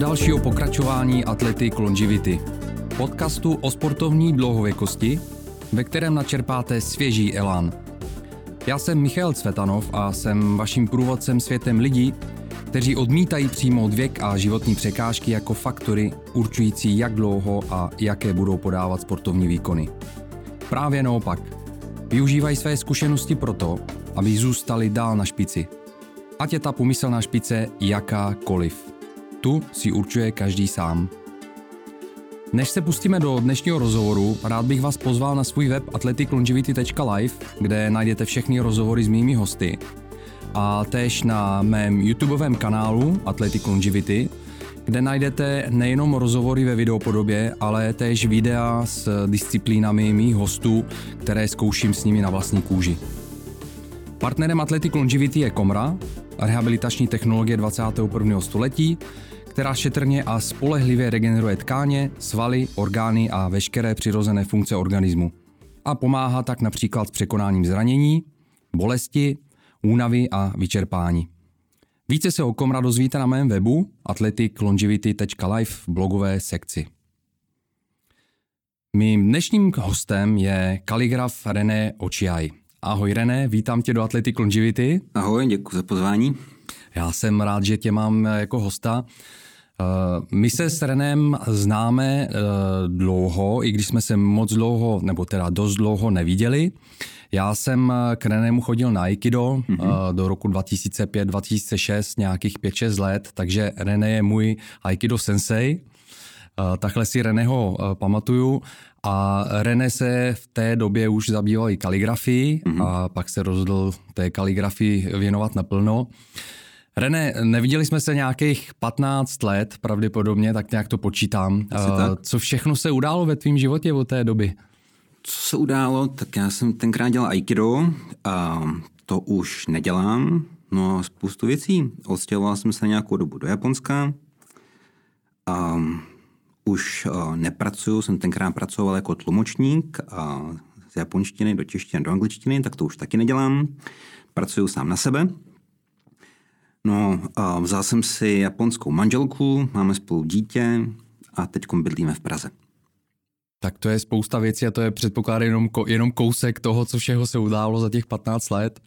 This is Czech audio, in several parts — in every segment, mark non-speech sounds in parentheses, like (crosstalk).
Dalšího pokračování Athletic Longevity, podcastu o sportovní dlouhověkosti, ve kterém načerpáte svěží elán. Já jsem Michal Cvetanov a jsem vaším průvodcem světem lidí, kteří odmítají přijmout věk a životní překážky jako faktory určující, jak dlouho a jaké budou podávat sportovní výkony. Právě naopak, využívají své zkušenosti proto, aby zůstali dál na špici. Ať je ta pomyslná špice jakákoliv. Tu si určuje každý sám. Než se pustíme do dnešního rozhovoru, rád bych vás pozval na svůj web athleticlongevity.live, kde najdete všechny rozhovory s mými hosty. A též na mém YouTubeovém kanálu Athletic Longevity, kde najdete nejenom rozhovory ve videopodobě, ale též videa s disciplínami mých hostů, které zkouším s nimi na vlastní kůži. Partnerem Athletic Longevity je Komra, rehabilitační technologie 21. století, která šetrně a spolehlivě regeneruje tkáně, svaly, orgány a veškeré přirozené funkce organismu. A pomáhá tak například s překonáním zranění, bolesti, únavy a vyčerpání. Více se o Komra dozvíte na mém webu athleticlongevity.live v blogové sekci. Mým dnešním hostem je kaligraf René Očiaj. Ahoj René, vítám tě do Athletic Longevity. Ahoj, děkuji za pozvání. Já jsem rád, že tě mám jako hosta. Eh, my se s Renem známe eh, dlouho, i když jsme se moc dlouho, nebo teda dost dlouho neviděli. Já jsem eh, k Renému chodil na Aikido mm-hmm. do roku 2005-2006, nějakých 5-6 let, takže René je můj Aikido sensei. Takhle si Reného pamatuju. A René se v té době už zabýval i kaligrafií mm-hmm. a pak se rozhodl té kaligrafii věnovat naplno. René, neviděli jsme se nějakých 15 let pravděpodobně, tak nějak to počítám. tak. Co všechno se událo ve tvém životě od té doby? Co se událo, tak já jsem tenkrát dělal Aikido a to už nedělám. No spoustu věcí. Odstěhoval jsem se nějakou dobu do Japonska. A už nepracuju, jsem tenkrát pracoval jako tlumočník a z japonštiny do češtiny do angličtiny, tak to už taky nedělám. Pracuju sám na sebe. No, vzal jsem si japonskou manželku, máme spolu dítě a teď bydlíme v Praze. Tak to je spousta věcí a to je předpoklad jenom, jenom kousek toho, co všeho se událo za těch 15 let.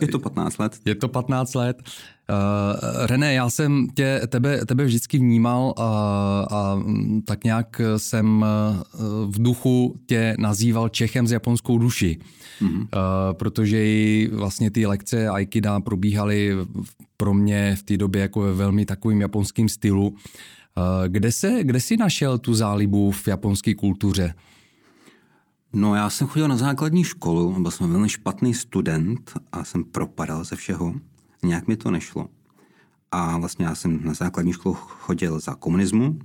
Je to 15 let. Je to 15 let. Uh, René, já jsem tě, tebe, tebe vždycky vnímal a, a tak nějak jsem v duchu tě nazýval Čechem s japonskou duši. Mm-hmm. Uh, protože i vlastně ty lekce Aikida probíhaly pro mě v té době jako ve velmi takovým japonským stylu. Uh, kde, se, kde jsi našel tu zálibu v japonské kultuře? No já jsem chodil na základní školu, byl jsem velmi špatný student a jsem propadal ze všeho. Nějak mi to nešlo. A vlastně já jsem na základní školu chodil za komunismu.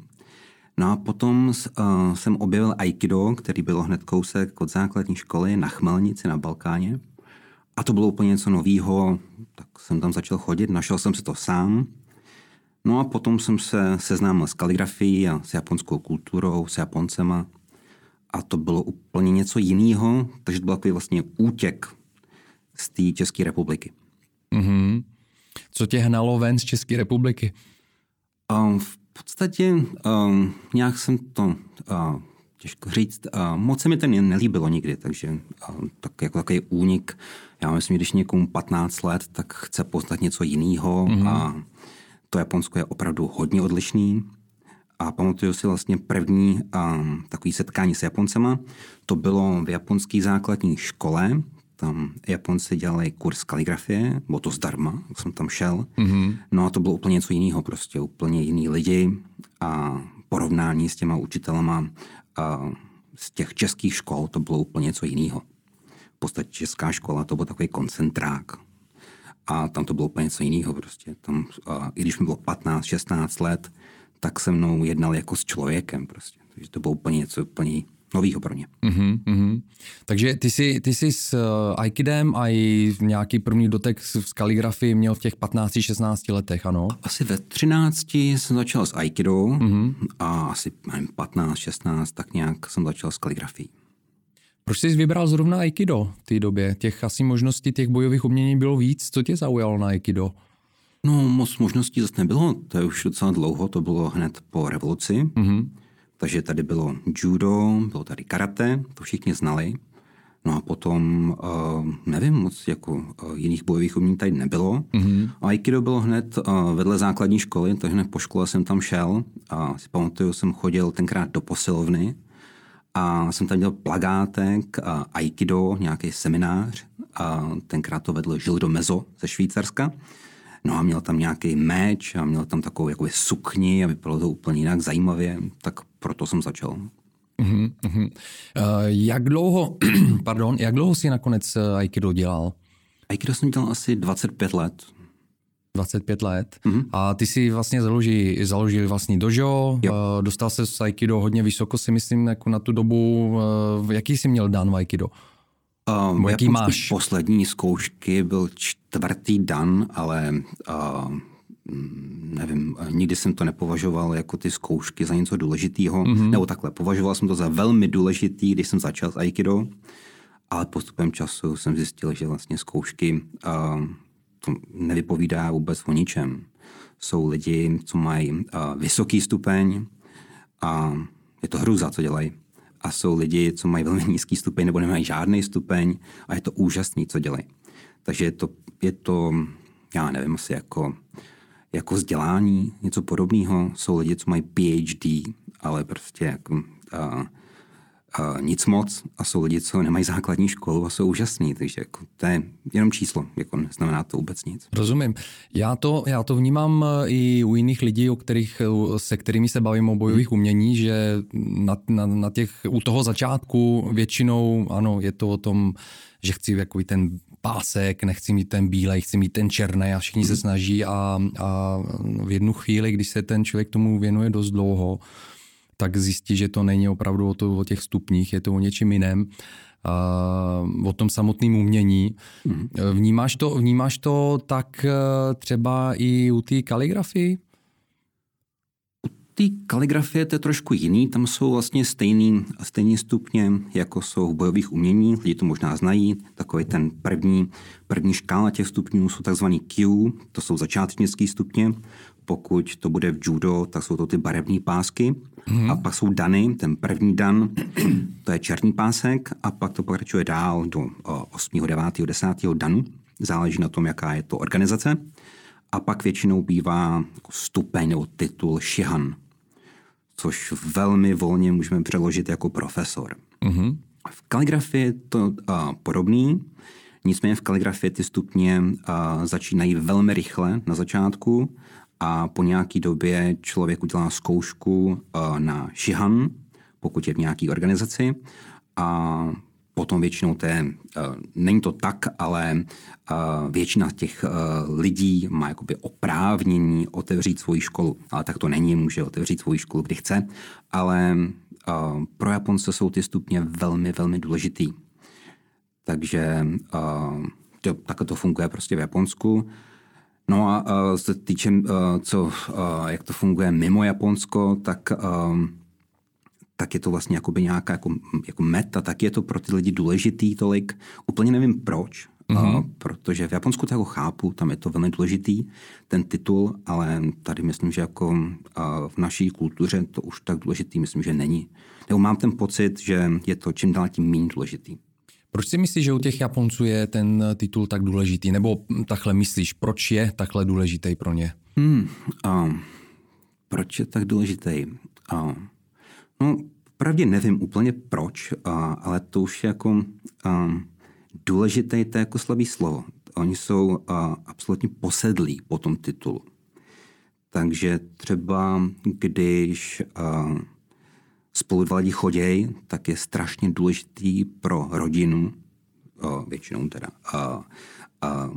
No a potom uh, jsem objevil Aikido, který bylo hned kousek od základní školy na Chmelnici na Balkáně. A to bylo úplně něco nového, tak jsem tam začal chodit, našel jsem si to sám. No a potom jsem se seznámil s kaligrafií a s japonskou kulturou, s Japoncema a to bylo úplně něco jiného, takže to byl takový vlastně útěk z té České republiky. Mm-hmm. Co tě hnalo ven z České republiky? Um, v podstatě um, nějak jsem to, uh, těžko říct, uh, moc se mi to nelíbilo nikdy, takže uh, tak jako takový únik. Já myslím, když někomu 15 let, tak chce poznat něco jiného mm-hmm. a to Japonsko je opravdu hodně odlišný. A pamatuju si vlastně první um, takový setkání s Japoncema. To bylo v japonské základní škole. Tam Japonci dělali kurz kaligrafie, bylo to zdarma, jsem tam šel. Mm-hmm. No a to bylo úplně něco jiného, prostě úplně jiný lidi a porovnání s těma učitelama a z těch českých škol to bylo úplně něco jiného. V podstatě česká škola to byl takový koncentrák. A tam to bylo úplně něco jiného prostě. Tam, a, I když mi bylo 15, 16 let, tak se mnou jednal jako s člověkem prostě. Takže to bylo úplně něco úplně novýho pro ně. Mm-hmm, mm-hmm. Takže ty jsi, ty jsi s uh, Aikidem a i nějaký první dotek s, s kaligrafii měl v těch 15-16 letech, ano? Asi ve 13 jsem začal s Aikido mm-hmm. a asi 15-16 tak nějak jsem začal s kaligrafií. Proč jsi vybral zrovna Aikido v té době? Těch asi možností těch bojových umění bylo víc. Co tě zaujalo na Aikido? No, moc možností zase nebylo. To je už docela dlouho, to bylo hned po revoluci. Mm-hmm. Takže tady bylo judo, bylo tady karate, to všichni znali. No a potom, uh, nevím moc, jako uh, jiných bojových umění tady nebylo. Mm-hmm. Aikido bylo hned uh, vedle základní školy, takže hned po škole jsem tam šel. A si pamatuju, jsem chodil tenkrát do posilovny a jsem tam dělal plagátek uh, Aikido, nějaký seminář. A tenkrát to vedl Žil do Mezo ze Švýcarska. No a měl tam nějaký meč a měl tam takovou jakoby sukni a vypadalo to úplně jinak zajímavě, tak proto jsem začal. Uh-huh, uh-huh. Uh, jak dlouho, (clears throat) pardon, jak dlouho jsi nakonec eh, Aikido dělal? Aikido jsem dělal asi 25 let. 25 let. Uh-huh. A ty si vlastně založil, založil vlastní dojo, jo. Uh, dostal se z Aikido hodně vysoko, si myslím, jako na tu dobu. Jaký jsi měl dan v Aikido? Uh, jaký máš? Poslední zkoušky byl čtvrtý dan, ale uh, nevím, nikdy jsem to nepovažoval jako ty zkoušky za něco důležitého, mm-hmm. nebo takhle, považoval jsem to za velmi důležitý, když jsem začal s Aikido, ale postupem času jsem zjistil, že vlastně zkoušky uh, to nevypovídá vůbec o ničem. Jsou lidi, co mají uh, vysoký stupeň a je to hruza, co dělají a jsou lidi, co mají velmi (laughs) nízký stupeň nebo nemají žádný stupeň a je to úžasný, co dělají. Takže je to, je to já nevím, asi jako, jako vzdělání, něco podobného. Jsou lidi, co mají PhD, ale prostě jako, uh, uh, nic moc a jsou lidi, co nemají základní školu a jsou úžasní, takže jako, to je jenom číslo, jako neznamená to vůbec nic. Rozumím. Já to, já to vnímám eh, i u jiných lidí, o kterých, eh, se kterými se bavím o bojových hmm. umění, že na, na, na těch, u toho začátku většinou, ano, je to o tom, že chci jako ten pásek, nechci mít ten bílej, chci mít ten černý a všichni se hmm. snaží a, a v jednu chvíli, když se ten člověk tomu věnuje dost dlouho, tak zjistí, že to není opravdu o, to, o těch stupních, je to o něčem jiném, o tom samotném umění. Mm. Vnímáš, to, vnímáš to tak uh, třeba i u té kaligrafii? té kaligrafie to je trošku jiný, tam jsou vlastně stejný, stejný stupně, jako jsou v bojových umění, lidi to možná znají, takový ten první, první škála těch stupňů jsou takzvaný Q, to jsou začátečnické stupně, pokud to bude v judo, tak jsou to ty barevné pásky. Hmm. A pak jsou dany, ten první dan, (clears throat) to je černý pásek a pak to pokračuje dál do 8., 9., 10. danu. Záleží na tom, jaká je to organizace. A pak většinou bývá stupeň nebo titul šihan, což velmi volně můžeme přeložit jako profesor. Hmm. V kaligrafii je to uh, podobný, nicméně v kaligrafii ty stupně uh, začínají velmi rychle na začátku a po nějaký době člověk udělá zkoušku eh, na Shihan, pokud je v nějaké organizaci a potom většinou té, uh, není to tak, ale uh, většina těch lidí má jakoby oprávnění otevřít svoji školu. Ale tak to není, může otevřít svoji školu, kdy chce, ale pro Japonce jsou ty stupně velmi, velmi důležitý. Takže to, takhle to funguje prostě v Japonsku. No a uh, se týče, uh, co, uh, jak to funguje mimo Japonsko, tak, uh, tak je to vlastně jakoby nějaká jako, jako meta, tak je to pro ty lidi důležitý tolik. Úplně nevím proč, mm-hmm. uh, protože v Japonsku to jako chápu, tam je to velmi důležitý, ten titul, ale tady myslím, že jako uh, v naší kultuře to už tak důležitý, myslím, že není. Nebo mám ten pocit, že je to čím dál tím méně důležitý. Proč si myslíš, že u těch Japonců je ten titul tak důležitý? Nebo takhle myslíš, proč je takhle důležitý pro ně? Hmm, um, proč je tak důležitý? Um, no, pravdě nevím úplně proč, uh, ale to už je jako um, důležité, to je jako slabý slovo. Oni jsou uh, absolutně posedlí po tom titulu. Takže třeba když uh, spolu dva lidi chodějí, tak je strašně důležitý pro rodinu, většinou teda a, a,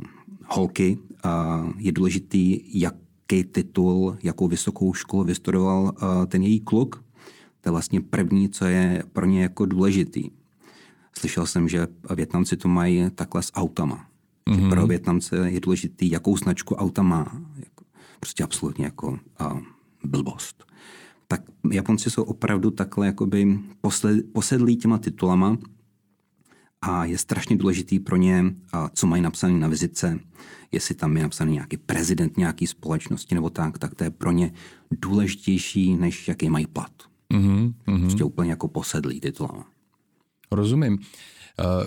holky, a je důležitý, jaký titul, jakou vysokou školu vystudoval ten její kluk. To je vlastně první, co je pro ně jako důležitý. Slyšel jsem, že Větnamci to mají takhle s autama. Mm-hmm. pro Větnamce je důležitý, jakou značku auta má. Jako, prostě absolutně jako blbost tak Japonci jsou opravdu takhle jakoby posled, posedlí těma titulama a je strašně důležitý pro ně, co mají napsané na vizitce, jestli tam je napsaný nějaký prezident nějaký společnosti nebo tak, tak to je pro ně důležitější, než jaký mají plat. Mm-hmm. Prostě úplně jako posedlý titulama. Rozumím. Eh,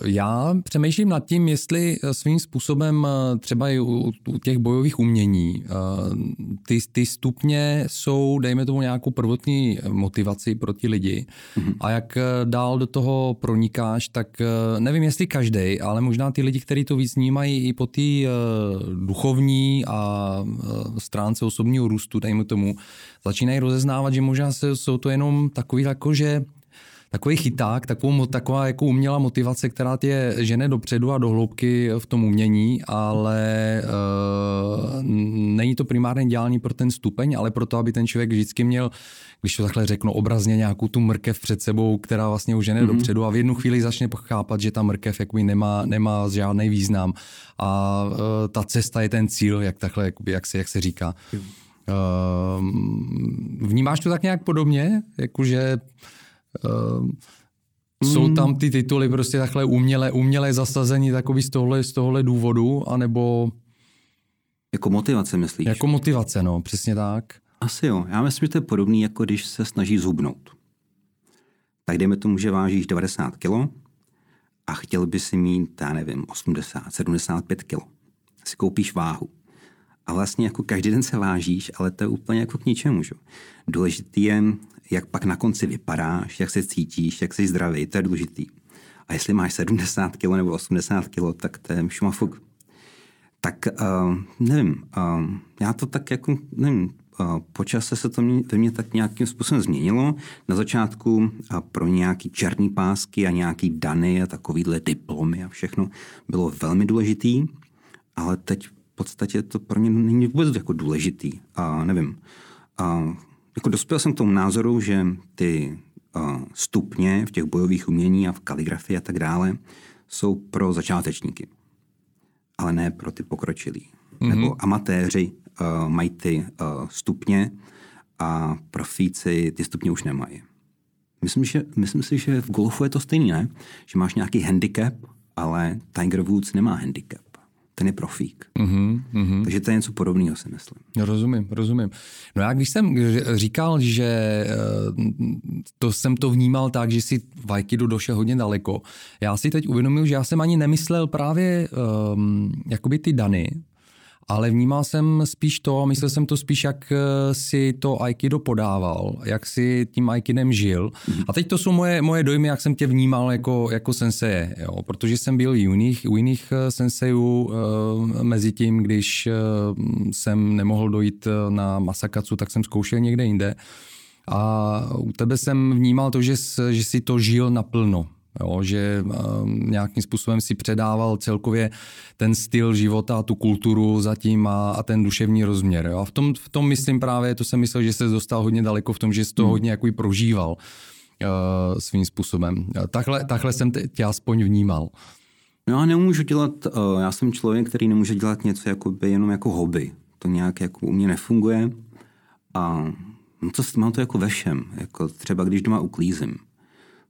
já přemýšlím nad tím, jestli eh, svým způsobem eh, třeba i u, u těch bojových umění ty, ty stupně jsou, dejme tomu, nějakou prvotní motivaci pro ti lidi mm-hmm. a jak dál do toho pronikáš, tak nevím, jestli každý, ale možná ty lidi, kteří to víc vnímají i po té duchovní a stránce osobního růstu, dejme tomu, začínají rozeznávat, že možná jsou to jenom takový jako, že takový chyták, takovou, taková jako umělá motivace, která tě žene dopředu a do hloubky v tom umění, ale uh, není to primárně dělání pro ten stupeň, ale pro to, aby ten člověk vždycky měl, když to takhle řeknu, obrazně nějakou tu mrkev před sebou, která vlastně už žene mm-hmm. dopředu a v jednu chvíli začne chápat, že ta mrkev jakoby nemá, nemá žádný význam a uh, ta cesta je ten cíl, jak takhle, jakoby, jak, se, jak se říká. Uh, vnímáš to tak nějak podobně? Jakože jsou hmm. tam ty tituly prostě takhle uměle, uměle zasazení takový z tohle, z tohle důvodu, anebo... Jako motivace, myslíš? Jako motivace, no, přesně tak. Asi jo. Já myslím, že to je podobný, jako když se snaží zhubnout. Tak dejme tomu, že vážíš 90 kg a chtěl by si mít, já nevím, 80, 75 kg. Si koupíš váhu. A vlastně jako každý den se vážíš, ale to je úplně jako k ničemu. Že? Důležitý je, jak pak na konci vypadáš, jak se cítíš, jak jsi zdravý, to je důležitý. A jestli máš 70 kg nebo 80 kg, tak to je šmafuk. Tak uh, nevím, uh, já to tak jako, nevím, uh, po čase se to mě, ve mně tak nějakým způsobem změnilo. Na začátku uh, pro nějaký černý pásky a nějaký dany a takovýhle diplomy a všechno bylo velmi důležitý, ale teď podstatě to pro mě není vůbec jako důležitý. A nevím, a jako dospěl jsem k tomu názoru, že ty uh, stupně v těch bojových umění a v kaligrafii a tak dále jsou pro začátečníky, ale ne pro ty pokročilí. Mm-hmm. Nebo amatéři uh, mají ty uh, stupně a profíci ty stupně už nemají. Myslím, že, myslím si, že v golfu je to stejné, ne? Že máš nějaký handicap, ale Tiger Woods nemá handicap ten je profík. Mm-hmm, mm-hmm. Takže to je něco podobného, si myslím. Rozumím, rozumím. No já když jsem říkal, že eh, to jsem to vnímal tak, že si v Aikidu došel hodně daleko, já si teď uvědomil, že já jsem ani nemyslel právě um, jakoby ty dany, ale vnímal jsem spíš to, myslel jsem to spíš, jak eh, si to Aikido podával, jak si tím Aikidem žil. A teď to jsou moje, moje dojmy, jak jsem tě vnímal jako, jako senseje, jo? protože jsem byl u jiných, u jiných eh, sensejů e, mezi tím, když jsem nemohl dojít na Masakacu, tak jsem zkoušel někde jinde. A u tebe jsem vnímal to, že, že si to žil naplno. Jo, že um, nějakým způsobem si předával celkově ten styl života, tu kulturu zatím a, a ten duševní rozměr. Jo. A v tom, v tom myslím právě, to jsem myslel, že se dostal hodně daleko v tom, že jsi to hmm. hodně jako prožíval uh, svým způsobem. Takhle, takhle jsem tě aspoň vnímal. No já nemůžu dělat, uh, já jsem člověk, který nemůže dělat něco jakoby, jenom jako hobby. To nějak jako u mě nefunguje. A no to, mám to jako ve všem. Jako třeba když doma uklízím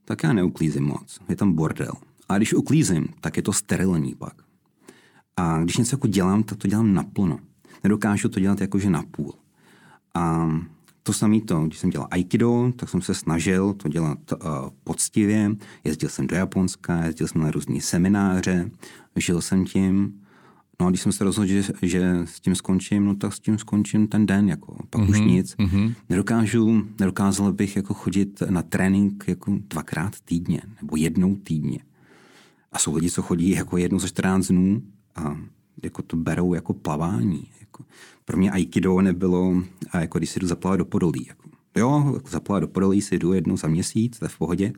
tak já neuklízím moc. Je tam bordel. A když uklízím, tak je to sterilní pak. A když něco jako dělám, tak to dělám naplno. Nedokážu to dělat jakože napůl. A to samé to, když jsem dělal aikido, tak jsem se snažil to dělat uh, poctivě. Jezdil jsem do Japonska, jezdil jsem na různé semináře, žil jsem tím No a když jsem se rozhodl, že, že s tím skončím, no tak s tím skončím ten den, jako pak mm-hmm, už mhm, nic. Mm-hmm. Nedokážu, nedokázal bych jako chodit na trénink jako dvakrát týdně nebo jednou týdně. A jsou lidi, co chodí jako jednou za 14 dnů a jako to berou jako plavání. Jako. Pro mě aikido nebylo, a jako když si jdu zaplavat do Podolí. Jako. Jo, jako zaplavat do Podolí si jdu jednou za měsíc, to je v pohodě,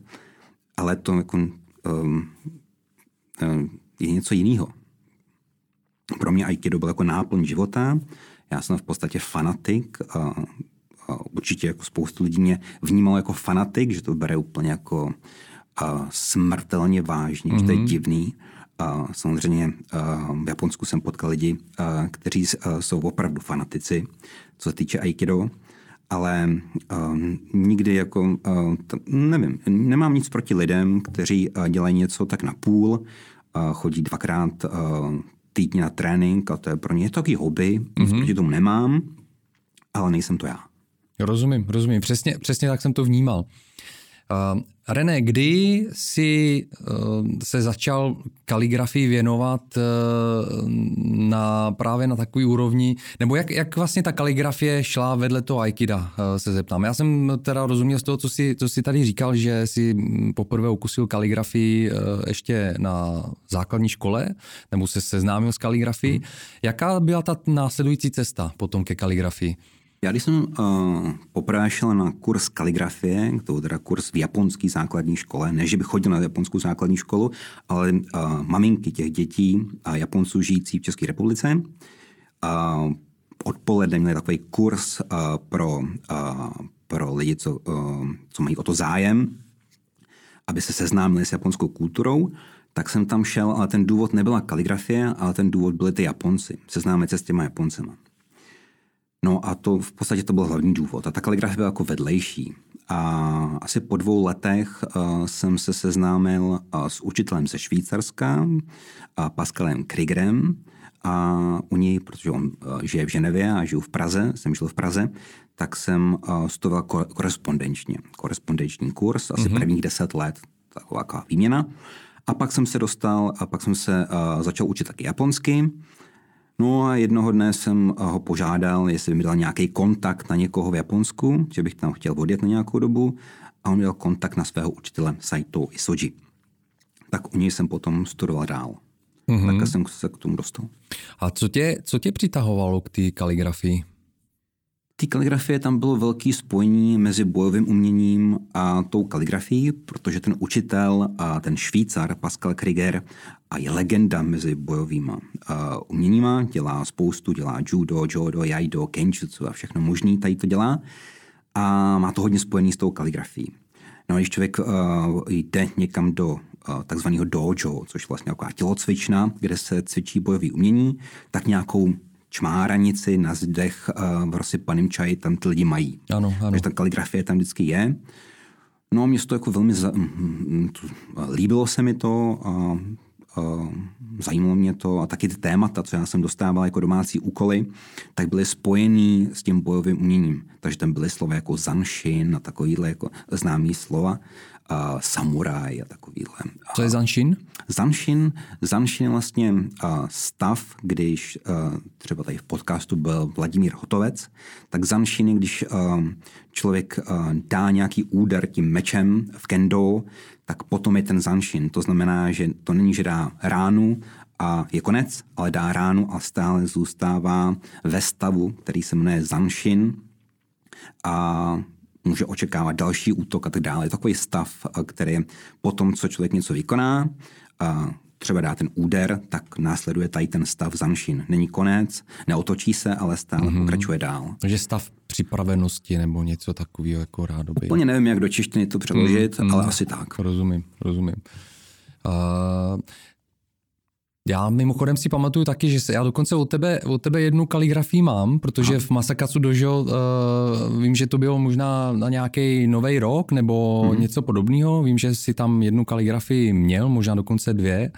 ale to jako, um, um, je něco jiného pro mě Aikido byl jako náplň života. Já jsem v podstatě fanatik. A, a určitě jako spoustu lidí mě vnímalo jako fanatik, že to bere úplně jako a, smrtelně vážně, mm-hmm. že to je mhm. divný. A samozřejmě a, v Japonsku jsem potkal lidi, a, kteří a, jsou opravdu fanatici, co se týče Aikido. ale nikdy jako, uh, nevím, nemám nic proti lidem, kteří uh, dělají něco tak na půl, uh, chodí dvakrát týdně na trénink a to je pro ně taky hobby, mm-hmm. proti tomu nemám, ale nejsem to já. Rozumím, rozumím. Přesně, přesně tak jsem to vnímal. Uh, René, kdy jsi uh, se začal kaligrafii věnovat uh, na, právě na takový úrovni, nebo jak, jak vlastně ta kaligrafie šla vedle toho Aikida, uh, se zeptám. Já jsem teda rozuměl z toho, co jsi, co jsi tady říkal, že jsi poprvé ukusil kaligrafii ještě na základní škole, nebo se seznámil s kaligrafií. Hmm. Jaká byla ta následující cesta potom ke kaligrafii? Já když jsem uh, poprvé šel na kurz kaligrafie, to byl teda kurz v japonské základní škole, ne, že bych chodil na japonskou základní školu, ale uh, maminky těch dětí a Japonců žijící v České republice uh, odpoledne měli takový kurz uh, pro, uh, pro lidi, co, uh, co mají o to zájem, aby se seznámili s japonskou kulturou, tak jsem tam šel, ale ten důvod nebyla kaligrafie, ale ten důvod byly ty Japonci, seznámit se s těma Japoncema. No a to v podstatě to byl hlavní důvod. A ta kaligrafie byla jako vedlejší. A asi po dvou letech uh, jsem se seznámil uh, s učitelem ze Švýcarska, uh, Pascalem Krigerem, a u něj, protože on žije v Ženevě a žiju v Praze, jsem žil v Praze, tak jsem studoval korespondenčně. Korespondenční kurz, asi mm-hmm. prvních deset let, taková výměna. A pak jsem se dostal, a pak jsem se uh, začal učit taky japonsky. No a jednoho dne jsem ho požádal, jestli by mi dal nějaký kontakt na někoho v Japonsku, že bych tam chtěl odjet na nějakou dobu a on měl kontakt na svého učitele Saito Isoji. Tak u něj jsem potom studoval dál. Mm-hmm. Tak jsem se k tomu dostal. A co tě, co tě přitahovalo k té kaligrafii? té kaligrafie tam bylo velké spojení mezi bojovým uměním a tou kaligrafií, protože ten učitel a ten Švýcar Pascal Krieger a je legenda mezi bojovýma uh, uměníma, dělá spoustu, dělá judo, jodo, jaido, kenjutsu a všechno možný, tady to dělá a má to hodně spojený s tou kaligrafií. No a když člověk uh, jde někam do uh, takzvaného dojo, což vlastně taková tělocvična, kde se cvičí bojový umění, tak nějakou čmáranici na zdech uh, v rozsypaném čaji tam ty lidi mají. Ano, ano. Takže ta kaligrafie tam vždycky je. No mě to jako velmi za, líbilo se mi to a, a zajímalo mě to a taky ty témata, co já jsem dostával jako domácí úkoly, tak byly spojený s tím bojovým uměním. Takže tam byly slova jako zanshin a takovýhle jako známý slova uh, samuraj a takovýhle. Co je Zanshin? Zanshin, Zanshin je vlastně uh, stav, když uh, třeba tady v podcastu byl Vladimír Hotovec, tak Zanshin je, když člověk dá nějaký úder tím mečem v kendo, tak potom je ten Zanshin. To znamená, že to není, že dá ránu a je konec, ale dá ránu a stále zůstává ve stavu, který se jmenuje Zanshin. A může očekávat další útok a tak dále. Je takový stav, který po tom, co člověk něco vykoná, třeba dá ten úder, tak následuje tady ten stav zanšin. Není konec, neotočí se, ale stále mm-hmm. pokračuje dál. Takže stav připravenosti nebo něco takového jako rádoby. Úplně nevím, jak do češtiny to přeložit, mm, ale asi tak. Rozumím, rozumím. Uh, já mimochodem si pamatuju taky, že se, já dokonce od tebe, od tebe jednu kaligrafii mám, protože Aha. v Masakatsu Dojo uh, vím, že to bylo možná na nějaký nový rok nebo hmm. něco podobného. Vím, že si tam jednu kaligrafii měl, možná dokonce dvě.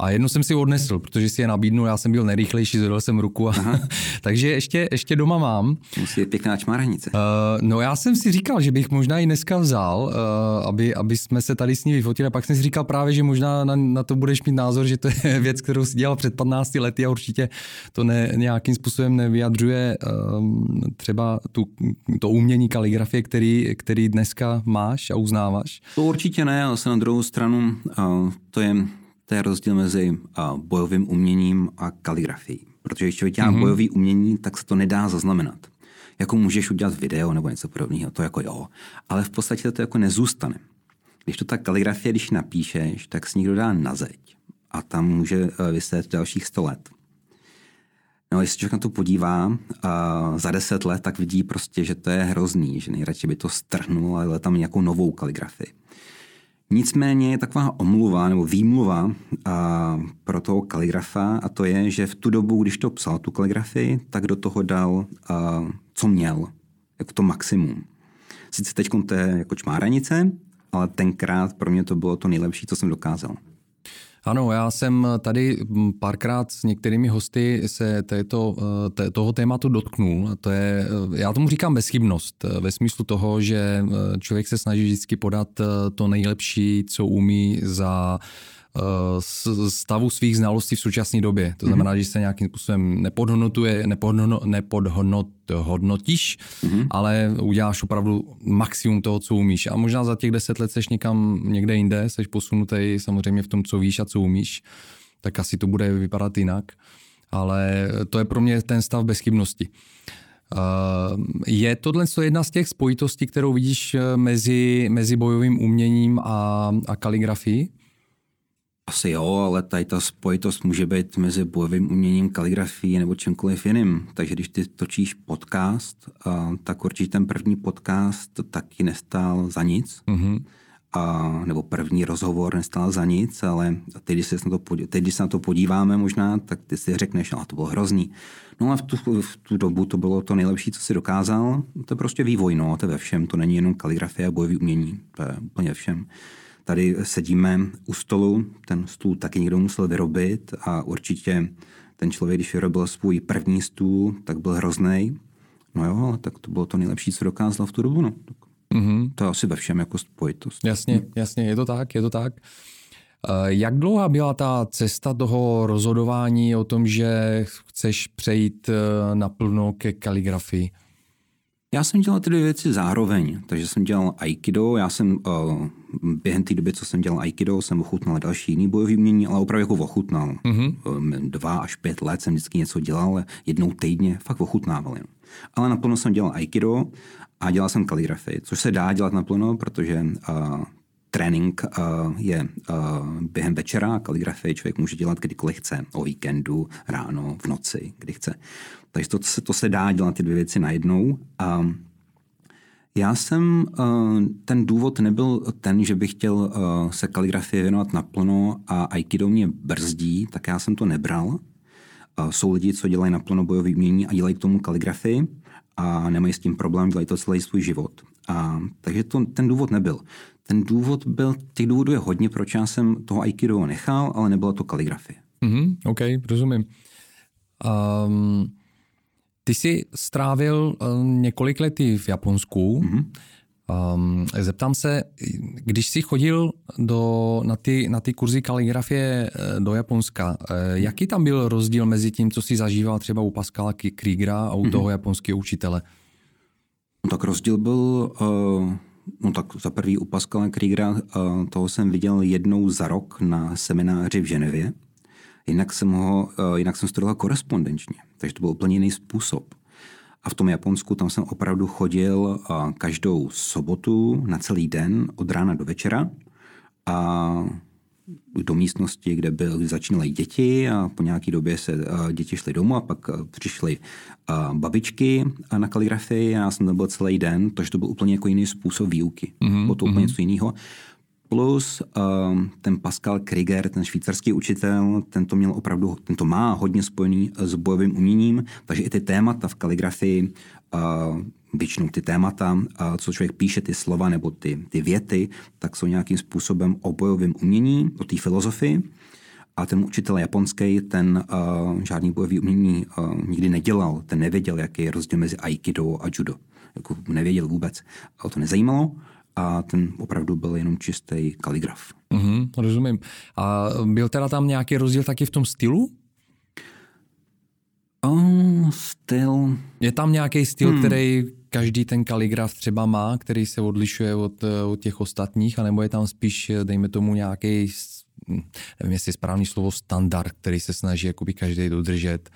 A jednu jsem si odnesl, protože si je nabídnul, já jsem byl nejrychlejší, zvedl jsem ruku. A, (laughs) takže ještě, ještě doma mám. Musí je pěkná čmáranice. Uh, no já jsem si říkal, že bych možná i dneska vzal, uh, aby, aby jsme se tady s ní vyfotili. A pak jsem si říkal právě, že možná na, na to budeš mít názor, že to je (laughs) věc, kterou si dělal před 15 lety a určitě to ne, nějakým způsobem nevyjadřuje um, třeba tu, to umění kaligrafie, který, který dneska máš a uznáváš. To určitě ne, ale se na druhou stranu uh, to je to je rozdíl mezi bojovým uměním a kaligrafií. Protože když člověk dělá mm-hmm. bojový umění, tak se to nedá zaznamenat. Jako můžeš udělat video nebo něco podobného, to jako jo. Ale v podstatě to jako nezůstane. Když to ta kaligrafie, když napíšeš, tak si někdo dá na zeď. A tam může e, vyset dalších 100 let. No, jestli člověk na to podívá uh, za deset let, tak vidí prostě, že to je hrozný, že nejradši by to strhnul, ale tam nějakou novou kaligrafii. Nicméně je taková omluva nebo výmluva a, pro toho kaligrafa a to je, že v tu dobu, když to psal, tu kaligrafii, tak do toho dal, a, co měl. jako to maximum. Sice teď to je jako čmáranice, ale tenkrát pro mě to bylo to nejlepší, co jsem dokázal. Ano, já jsem tady párkrát s některými hosty se této, té, toho tématu dotknul. To je, já tomu říkám bezchybnost, ve smyslu toho, že člověk se snaží vždycky podat to nejlepší, co umí za stavu svých znalostí v současné době. To znamená, mm-hmm. že se nějakým způsobem nepodhodnotuje, nepodhodno, nepodhodnotíš, mm-hmm. ale uděláš opravdu maximum toho, co umíš. A možná za těch deset let seš někam někde jinde, seš posunutý samozřejmě v tom, co víš a co umíš, tak asi to bude vypadat jinak. Ale to je pro mě ten stav bezchybnosti. Je tohle jedna z těch spojitostí, kterou vidíš mezi, mezi bojovým uměním a, a kaligrafií? Asi jo, ale tady ta spojitost může být mezi bojovým uměním, kaligrafií nebo čímkoliv jiným. Takže když ty točíš podcast, tak určitě ten první podcast taky nestál za nic. Mm-hmm. A, nebo první rozhovor nestál za nic, ale teď, když se na to, teď, když se na to podíváme možná, tak ty si řekneš, no to bylo hrozný. No ale v tu, v tu dobu to bylo to nejlepší, co si dokázal. To je prostě vývoj, no, to je ve všem, to není jenom kaligrafie a bojový umění, to je úplně ve všem. Tady sedíme u stolu, ten stůl taky někdo musel vyrobit a určitě ten člověk, když vyrobil svůj první stůl, tak byl hrozný. No jo, tak to bylo to nejlepší, co dokázal v tu dobu. No. Mm-hmm. To je asi ve všem jako spojitost. Jasně, jasně, je to tak, je to tak. Eh, jak dlouhá byla ta cesta toho rozhodování o tom, že chceš přejít eh, naplno ke kaligrafii? Já jsem dělal ty dvě věci zároveň, takže jsem dělal aikido, já jsem uh, během té doby, co jsem dělal aikido, jsem ochutnal další jiný bojový umění, ale opravdu jako ochutnal. Mm-hmm. Um, dva až pět let jsem vždycky něco dělal, jednou týdně, fakt ochutnával jen. Ale naplno jsem dělal aikido a dělal jsem kaligrafii, což se dá dělat naplno, protože uh, trénink uh, je uh, během večera, kaligrafii člověk může dělat kdykoliv chce, o víkendu, ráno, v noci, kdy chce. Takže to, to se dá dělat ty dvě věci najednou. A já jsem, uh, ten důvod nebyl ten, že bych chtěl se kaligrafii věnovat naplno a aikido mě brzdí, tak já jsem to nebral. Jsou lidi, co dělají naplno bojový umění a dělají k tomu kaligrafii a nemají s tím problém, dělají to celý svůj život. A, takže to, ten důvod nebyl. Ten důvod byl, těch důvodů je hodně, proč já jsem toho aikido nechal, ale nebyla to kaligrafie. Mm-hmm, OK, rozumím. Um, ty jsi strávil um, několik let v Japonsku. Mm-hmm. Um, zeptám se, když jsi chodil do, na, ty, na ty kurzy kaligrafie eh, do Japonska, eh, jaký tam byl rozdíl mezi tím, co jsi zažíval třeba u Pascala Kriegera a u mm-hmm. toho japonského učitele? Tak rozdíl byl, uh, no tak za prvý u Pascala Kriegera, toho jsem viděl jednou za rok na semináři v Ženevě. Jinak jsem, ho, uh, jinak jsem studoval korespondenčně, takže to byl úplně jiný způsob. A v tom Japonsku tam jsem opravdu chodil každou sobotu na celý den od rána do večera a do místnosti, kde byl, začínaly děti a po nějaké době se děti šly domů a pak přišly babičky na kaligrafii a já jsem tam byl celý den, takže to byl úplně jako jiný způsob výuky. Mm-hmm. Bylo to úplně mm-hmm. něco jiného. Plus uh, ten Pascal Krieger, ten švýcarský učitel, ten to měl opravdu, ten to má hodně spojený s bojovým uměním, takže i ty témata v kaligrafii, uh, většinou ty témata, co člověk píše, ty slova nebo ty, ty věty, tak jsou nějakým způsobem o bojovém umění, o té filozofii. A ten učitel japonský, ten uh, žádný bojový umění uh, nikdy nedělal, ten nevěděl, jaký je rozdíl mezi aikido a judo. Jako nevěděl vůbec. A to nezajímalo a ten opravdu byl jenom čistý kaligraf. Mm-hmm, rozumím. A byl teda tam nějaký rozdíl taky v tom stylu? Oh, styl. Je tam nějaký styl, hmm. který každý ten kaligraf třeba má, který se odlišuje od, od těch ostatních, anebo je tam spíš, dejme tomu, nějaký, nevím, jestli je správný slovo, standard, který se snaží jakoby každý dodržet?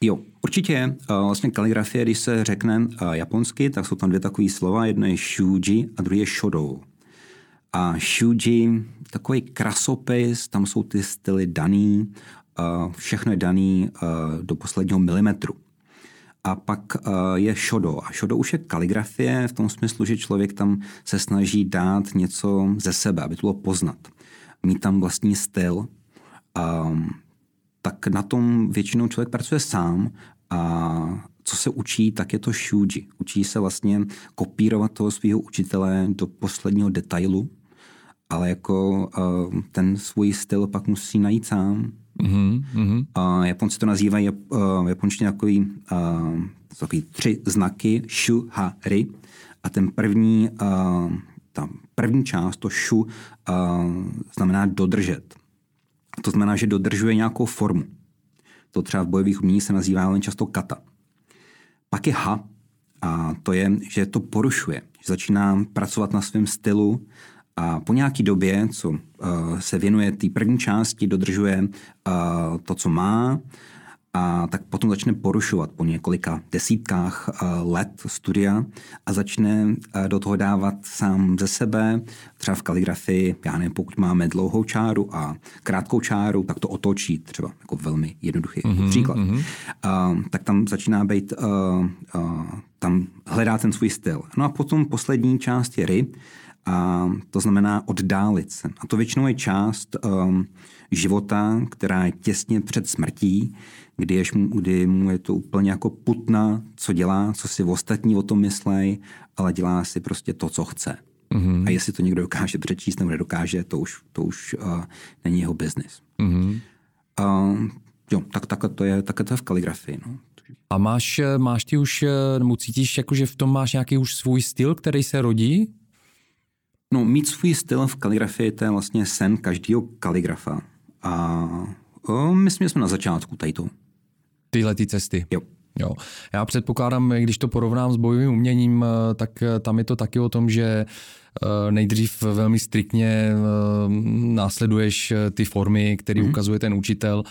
Jo, určitě. Vlastně kaligrafie, když se řekne japonsky, tak jsou tam dvě takové slova. Jedno je shuji a druhé je shodo. A shuji, takový krasopis, tam jsou ty styly daný, všechno je daný do posledního milimetru. A pak je shodo. A shodo už je kaligrafie v tom smyslu, že člověk tam se snaží dát něco ze sebe, aby to bylo poznat. Mít tam vlastní styl tak na tom většinou člověk pracuje sám a co se učí, tak je to shuji. Učí se vlastně kopírovat toho svého učitele do posledního detailu, ale jako uh, ten svůj styl pak musí najít sám. Mm-hmm. Uh, Japonci to nazývají uh, japonštině takový, uh, takový tři znaky shu, ha, ri. A ten první, uh, ta první část, to shu, uh, znamená dodržet. To znamená, že dodržuje nějakou formu. To třeba v bojových umění se nazývá jen často kata. Pak je ha, a to je, že to porušuje. Že začíná pracovat na svém stylu a po nějaké době, co uh, se věnuje té první části, dodržuje uh, to, co má, a tak potom začne porušovat po několika desítkách eh, let studia a začne eh, do toho dávat sám ze sebe, třeba v kaligrafii, já nevím, pokud máme dlouhou čáru a krátkou čáru, tak to otočí třeba jako velmi jednoduchý mm-hmm, příklad. Mm-hmm. Uh, tak tam začíná být, uh, uh, tam hledá ten svůj styl. No a potom poslední část je ry, a to znamená oddálit se. A to většinou je část um, života, která je těsně před smrtí, kdy, jež mu, kdy mu je to úplně jako putna, co dělá, co si ostatní o tom myslej, ale dělá si prostě to, co chce. Mm-hmm. A jestli to někdo dokáže přečíst nebo nedokáže, to už, to už uh, není jeho biznis. Mm-hmm. Uh, jo, tak, tak, to je, tak to je v kaligrafii. No. A máš, máš ty už, nebo cítíš, jako, že v tom máš nějaký už svůj styl, který se rodí? No, mít svůj styl v kaligrafii, to je vlastně sen každého kaligrafa. A o, myslím, že jsme na začátku tady to. Tyhle ty cesty. Jo. Jo. Já předpokládám, když to porovnám s bojovým uměním, tak tam je to taky o tom, že Eh, nejdřív velmi striktně eh, následuješ eh, ty formy, které mm. ukazuje ten učitel,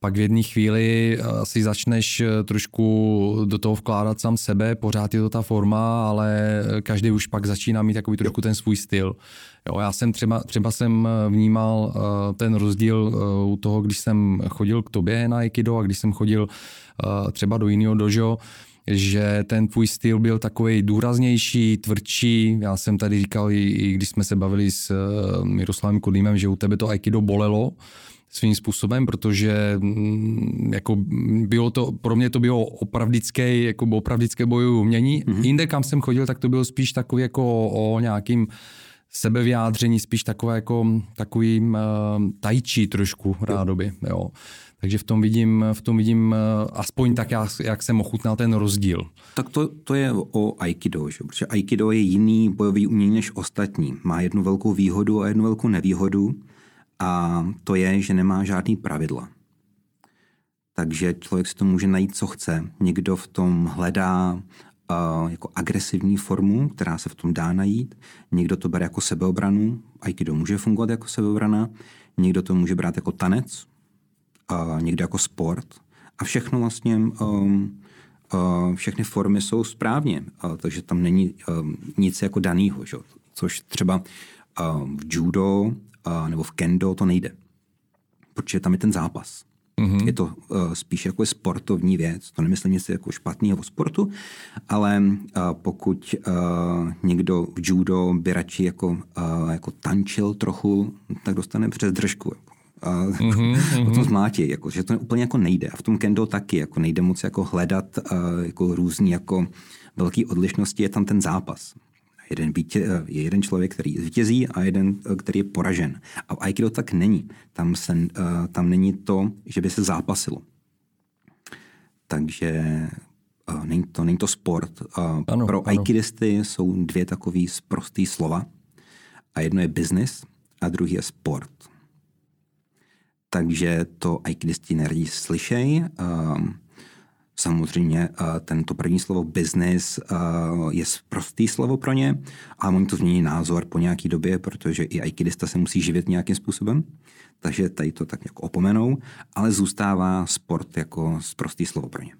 pak v jedné chvíli asi začneš trošku do toho vkládat sám sebe, pořád je to ta forma, ale každý už pak začíná mít takový trošku ten svůj styl. Jo, já jsem třeba, třeba jsem vnímal ten rozdíl u toho, když jsem chodil k tobě na Aikido a když jsem chodil třeba do jiného dojo, že ten tvůj styl byl takový důraznější, tvrdší. Já jsem tady říkal, i, i když jsme se bavili s uh, Miroslavem Kodýmem, že u tebe to aikido bolelo svým způsobem, protože mm, jako bylo to, pro mě to bylo opravdické, jako opravdické bojové umění. Mm-hmm. Jinde, kam jsem chodil, tak to bylo spíš takový jako o nějakým sebevyjádření, spíš takové jako takový uh, tajčí trošku rádoby. Jo. Takže v tom vidím, v tom vidím eh, aspoň tak, jak, jak jsem ochutnal ten rozdíl. Tak to, to je o Aikido, že? protože Aikido je jiný bojový umění než ostatní. Má jednu velkou výhodu a jednu velkou nevýhodu a to je, že nemá žádný pravidla. Takže člověk si to může najít, co chce. Někdo v tom hledá uh, jako agresivní formu, která se v tom dá najít. Někdo to bere jako sebeobranu. Aikido může fungovat jako sebeobrana. Někdo to může brát jako tanec, a někde jako sport. A všechno vlastně, um, uh, všechny formy jsou správně, uh, takže tam není um, nic jako danýho, že? což třeba uh, v judo uh, nebo v kendo to nejde, protože tam je ten zápas. Mm-hmm. Je to uh, spíš jako sportovní věc. To nemyslím nic jako špatného o sportu, ale uh, pokud uh, někdo v judo by radši jako, uh, jako tančil trochu, tak dostane přes držku. Jako a mm-hmm, (laughs) potom zmlátí, jako, že to úplně jako nejde. A v tom kendo taky jako nejde moc jako hledat uh, jako různý jako velký odlišnosti, je tam ten zápas. Jeden vítě, je jeden člověk, který zvítězí a jeden, který je poražen. A v Aikido tak není. Tam, se, uh, tam není to, že by se zápasilo. Takže uh, není, to, není to sport. Uh, ano, pro ano. aikidisty jsou dvě takové prostý slova. A jedno je business a druhý je sport takže to aikidisti neradi slyšej. Um, samozřejmě uh, tento první slovo business uh, je prostý slovo pro ně, ale oni to změní názor po nějaký době, protože i aikidista se musí živit nějakým způsobem, takže tady to tak jako opomenou, ale zůstává sport jako prostý slovo pro ně.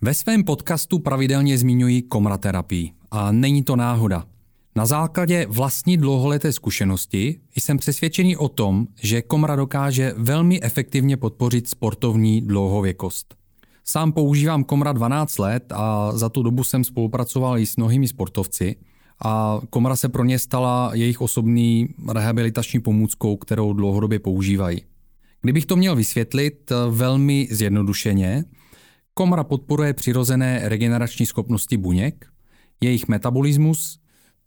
Ve svém podcastu pravidelně zmiňuji komraterapii a není to náhoda. Na základě vlastní dlouholeté zkušenosti jsem přesvědčený o tom, že komra dokáže velmi efektivně podpořit sportovní dlouhověkost. Sám používám komra 12 let a za tu dobu jsem spolupracoval i s mnohými sportovci a komra se pro ně stala jejich osobní rehabilitační pomůckou, kterou dlouhodobě používají. Kdybych to měl vysvětlit velmi zjednodušeně, Komra podporuje přirozené regenerační schopnosti buněk, jejich metabolismus,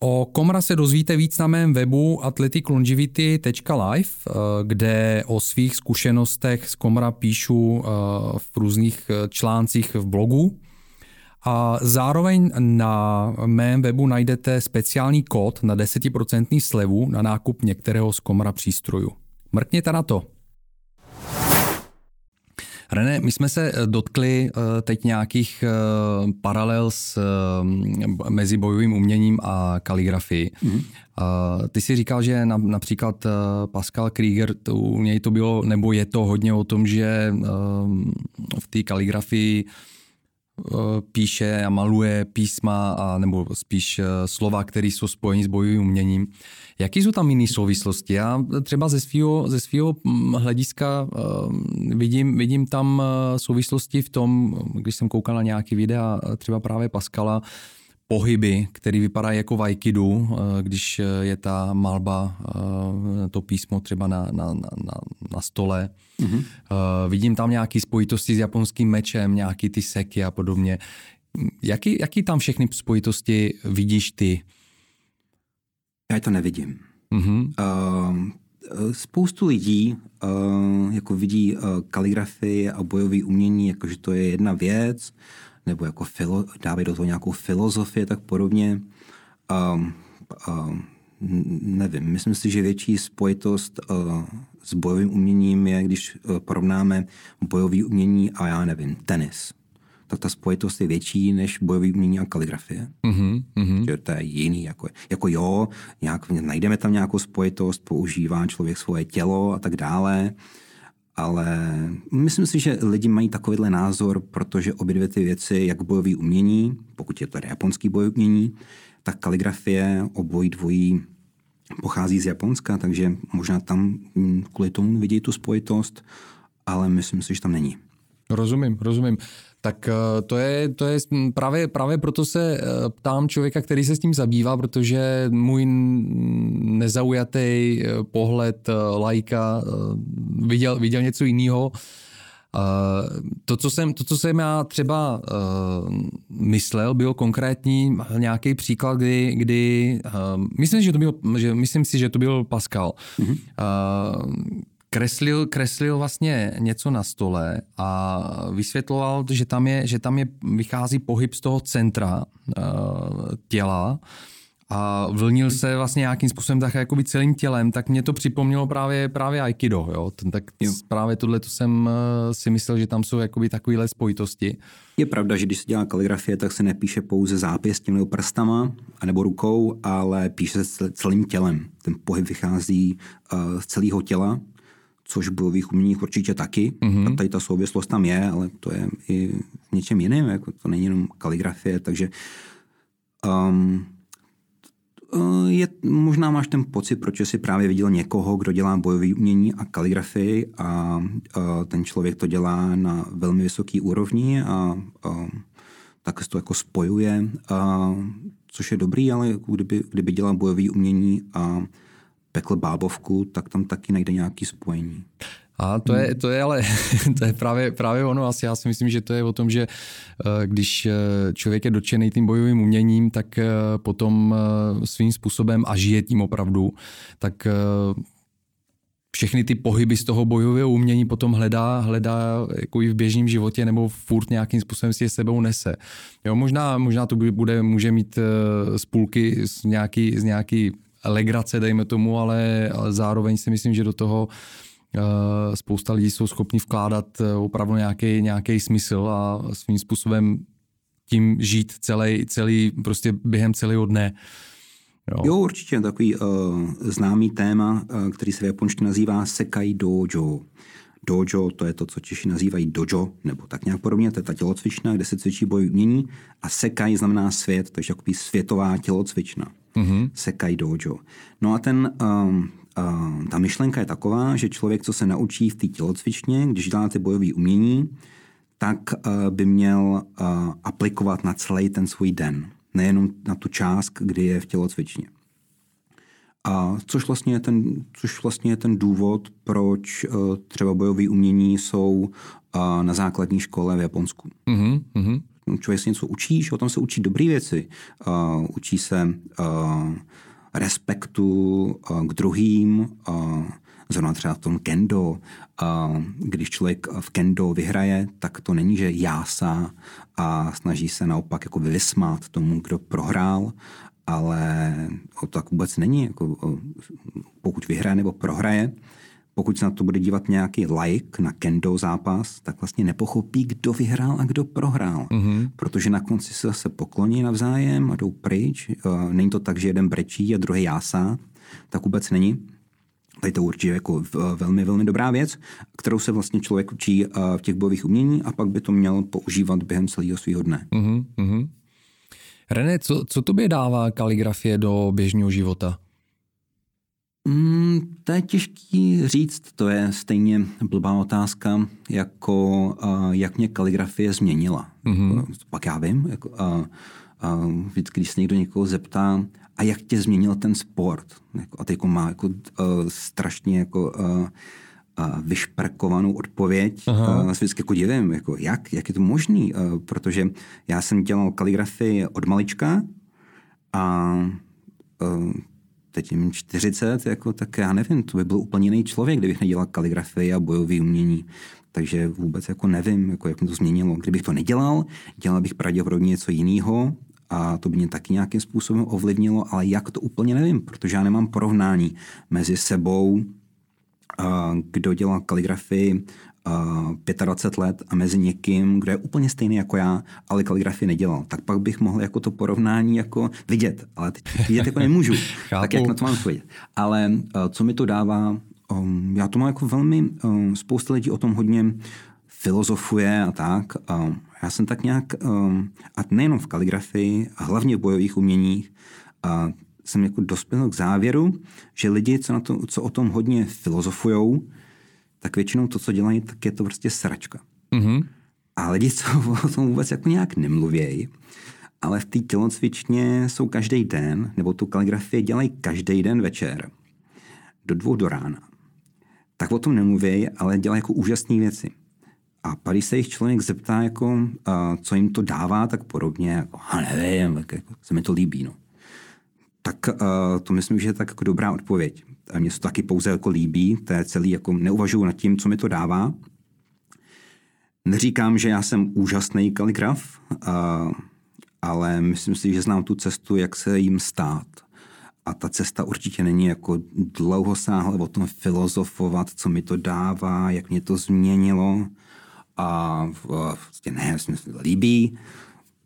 O Komra se dozvíte víc na mém webu athleticlongivity.live, eh, kde o svých zkušenostech z Komra píšu eh, v různých eh, článcích v blogu. A zároveň na mém webu najdete speciální kód na 10% slevu na nákup některého z Komra přístrojů. Mrkněte na to. René, my jsme se eh, dotkli eh, teď nějakých eh, paralel s, mezi bojovým uměním a kaligrafii. Mm. Ty si říkal, že například Pascal Krieger, to, u něj to bylo, nebo je to hodně o tom, že v té kaligrafii píše a maluje písma, a, nebo spíš slova, které jsou spojeny s bojovým uměním. Jaký jsou tam jiné souvislosti? Já třeba ze svého ze svýho hm, hlediska uh, vidím, vidím tam eh, souvislosti v tom, když jsem koukal na nějaký videa, třeba právě Pascala, pohyby, které vypadají jako v Aikidu, když je ta malba, to písmo třeba na, na, na, na stole. Mm-hmm. Vidím tam nějaké spojitosti s japonským mečem, nějaký ty seky a podobně. Jaký, jaký tam všechny spojitosti vidíš ty? Já to nevidím. Mm-hmm. Uh, spoustu lidí uh, jako vidí uh, kaligrafii a bojové umění, jakože to je jedna věc, nebo jako filo, dávají do toho nějakou filozofii, tak podobně. Um, um, nevím, myslím si, že větší spojitost uh, s bojovým uměním je, když uh, porovnáme bojové umění a já nevím, tenis tak ta spojitost je větší než bojový umění a kaligrafie. Mm-hmm. Že to je jiný. Jako, jako jo, nějak, najdeme tam nějakou spojitost, používá člověk svoje tělo a tak dále, ale myslím si, že lidi mají takovýhle názor, protože obě dvě ty věci, jak bojový umění, pokud je to japonský bojový umění, tak kaligrafie obojí dvojí pochází z Japonska, takže možná tam kvůli tomu vidí tu spojitost, ale myslím si, že tam není. Rozumím, rozumím. Tak eh, to je, to je právě, právě proto se eh, ptám člověka, který se s tím zabývá, protože můj nezaujatý eh, pohled lajka viděl, viděl něco jiného. To co, jsem, to, co jsem já třeba uh, myslel, byl konkrétní nějaký příklad, kdy, kdy uh, myslím, že to byl, že, myslím si, že to byl Pascal. Mm-hmm. Uh, kreslil, kreslil vlastně něco na stole a vysvětloval, že tam je, že tam je vychází pohyb z toho centra uh, těla a vlnil se vlastně nějakým způsobem tak jako celým tělem, tak mě to připomnělo právě, právě Aikido. Jo? Tak jo. právě tohle to jsem uh, si myslel, že tam jsou jakoby takovéhle spojitosti. Je pravda, že když se dělá kaligrafie, tak se nepíše pouze zápěstím nebo prstama anebo rukou, ale píše se celým tělem. Ten pohyb vychází uh, z celého těla což v bojových uměních určitě taky. Mm-hmm. A tady ta souvislost tam je, ale to je i v něčem jiném, jako to není jenom kaligrafie, takže um, je, možná máš ten pocit, proč jsi právě viděl někoho, kdo dělá bojové umění a kaligrafii a, a ten člověk to dělá na velmi vysoké úrovni a, a tak se to jako spojuje, a, což je dobrý, ale kdyby, kdyby dělal bojové umění a pekl bábovku, tak tam taky najde nějaký spojení. A to je, to je ale (laughs) to je právě, právě ono. Asi já si myslím, že to je o tom, že eh, když eh, člověk je dotčený tím bojovým uměním, tak eh, potom svým způsobem a žije tím opravdu, tak všechny ty pohyby z toho bojového umění potom hledá, hledá jako i v běžném životě nebo furt nějakým způsobem si je sebou nese. Jo, možná, možná to bude, může mít spůlky z nějaký, z nějaký legrace, dejme tomu, ale, ale zároveň si myslím, že do toho uh, spousta lidí jsou schopni vkládat uh, opravdu nějaký, nějaký smysl a svým způsobem tím žít celý, celý prostě během celého dne. Jo, jo určitě takový uh, známý téma, uh, který se v japonštině nazývá Sekai Dojo. Dojo, to je to, co Češi nazývají dojo, nebo tak nějak podobně, to je ta tělocvična, kde se cvičí boj umění a sekai znamená svět, takže takový světová tělocvična. Mm-hmm. Sekai dojo. No a ten, um, um, ta myšlenka je taková, že člověk, co se naučí v té tělocvičně, když dělá ty bojové umění, tak uh, by měl uh, aplikovat na celý ten svůj den, nejenom na tu část, kdy je v tělocvičně. A což vlastně je ten, což vlastně je ten důvod, proč uh, třeba bojové umění jsou uh, na základní škole v Japonsku. Mm-hmm. Člověk se něco učí, že o tom se učí dobré věci. Uh, učí se uh, respektu uh, k druhým, uh, zrovna třeba v tom kendo. Uh, když člověk v kendo vyhraje, tak to není, že jásá a snaží se naopak jako vysmát tomu, kdo prohrál, ale to tak vůbec není. Jako, pokud vyhraje nebo prohraje, pokud se na to bude dívat nějaký like na kendo zápas, tak vlastně nepochopí, kdo vyhrál a kdo prohrál. Mm-hmm. Protože na konci se zase pokloní navzájem a jdou pryč. Není to tak, že jeden brečí a druhý jásá. Tak vůbec není. Tady to určitě jako velmi, velmi dobrá věc, kterou se vlastně člověk učí v těch bojových umění a pak by to měl používat během celého svého dne. Mm-hmm. René, co, co tobě dává kaligrafie do běžného života? Mm, to je těžký říct, to je stejně blbá otázka, jako uh, jak mě kaligrafie změnila. Mm-hmm. Pak já vím, jako, uh, uh, vždycky, když se někdo někoho zeptá, a jak tě změnil ten sport? Jako, a teď jako má jako, uh, strašně jako, uh, vyšperkovanou odpověď. Aha. Já se vždycky jako divím, jako jak, jak je to možný, protože já jsem dělal kaligrafii od malička a teď jim 40, jako, tak já nevím, to by byl úplně jiný člověk, kdybych nedělal kaligrafii a bojové umění. Takže vůbec jako nevím, jako jak mě to změnilo. Kdybych to nedělal, dělal bych pravděpodobně něco jiného a to by mě taky nějakým způsobem ovlivnilo, ale jak to úplně nevím, protože já nemám porovnání mezi sebou kdo dělal kaligrafii 25 let a mezi někým, kdo je úplně stejný jako já, ale kaligrafii nedělal. Tak pak bych mohl jako to porovnání jako vidět, ale teď vidět jako nemůžu. (laughs) tak jak na to mám odpovědět. Ale co mi to dává, um, já to mám jako velmi, um, spousta lidí o tom hodně filozofuje a tak. Um, já jsem tak nějak, a nejenom v kaligrafii, a hlavně v bojových uměních, jsem jako dospěl k závěru, že lidi, co, na to, co o tom hodně filozofujou, tak většinou to, co dělají, tak je to prostě sračka. Mm-hmm. A lidi, co (laughs) o tom vůbec jako nějak nemluvějí, ale v té tělocvičně jsou každý den, nebo tu kaligrafii dělají každý den večer, do dvou do rána. Tak o tom nemluví, ale dělají jako úžasné věci. A pak, když se jich člověk zeptá, jako, co jim to dává, tak podobně, jako, nevím, tak jako, se mi to líbí. No tak uh, to myslím, že je tak jako dobrá odpověď. A mně se to taky pouze jako líbí, to je celý, jako neuvažuji nad tím, co mi to dává. Neříkám, že já jsem úžasný kaligraf, uh, ale myslím si, že znám tu cestu, jak se jim stát. A ta cesta určitě není jako dlouhosáhle o tom filozofovat, co mi to dává, jak mě to změnilo. A vlastně ne, se to líbí,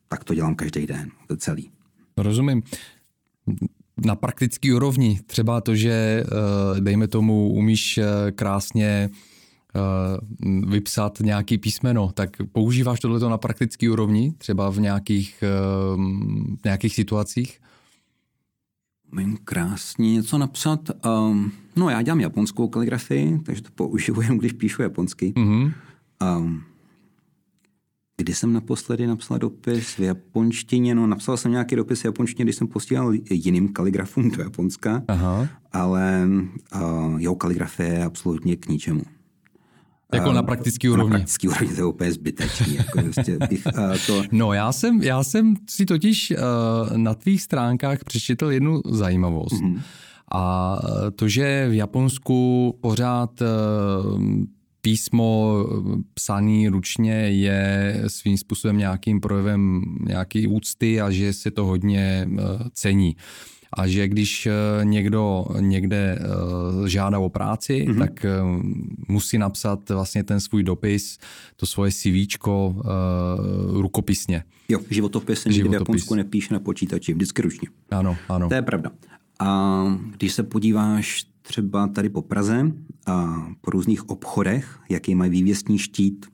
tak to dělám každý den, to celý. Rozumím na praktický úrovni. Třeba to, že eh, dejme tomu umíš eh, krásně eh, vypsat nějaký písmeno, tak používáš tohleto na praktický úrovni, třeba v nějakých, v nějakých situacích? Umím krásně něco napsat. Um, no já dělám japonskou kaligrafii, takže to použiju (laughs) když píšu japonsky. Mm-hmm. Um, Kdy jsem naposledy napsal dopis v japonštině? No, napsal jsem nějaký dopis v japonštině, když jsem posílal jiným kaligrafům do Japonska, Aha. ale uh, jeho kaligrafie je absolutně k ničemu. Jako na praktický úrovni. Na praktický úrovni to je úplně zbytečný. Jako prostě bych, uh, to... (laughs) No já jsem, já jsem si totiž uh, na tvých stránkách přečetl jednu zajímavost. Mm-hmm. A to, že v Japonsku pořád uh, písmo psaný ručně je svým způsobem nějakým projevem nějaký úcty a že se to hodně eh, cení. A že když eh, někdo někde eh, žádá o práci, mm-hmm. tak musí napsat vlastně ten svůj dopis, to svoje CV rukopisně. Jo, životopis se nikdy v Japonsku nepíše na počítači, vždycky ručně. Ano, ano. To je pravda. A když se podíváš třeba tady po Praze a po různých obchodech, jaký mají vývěstní štít,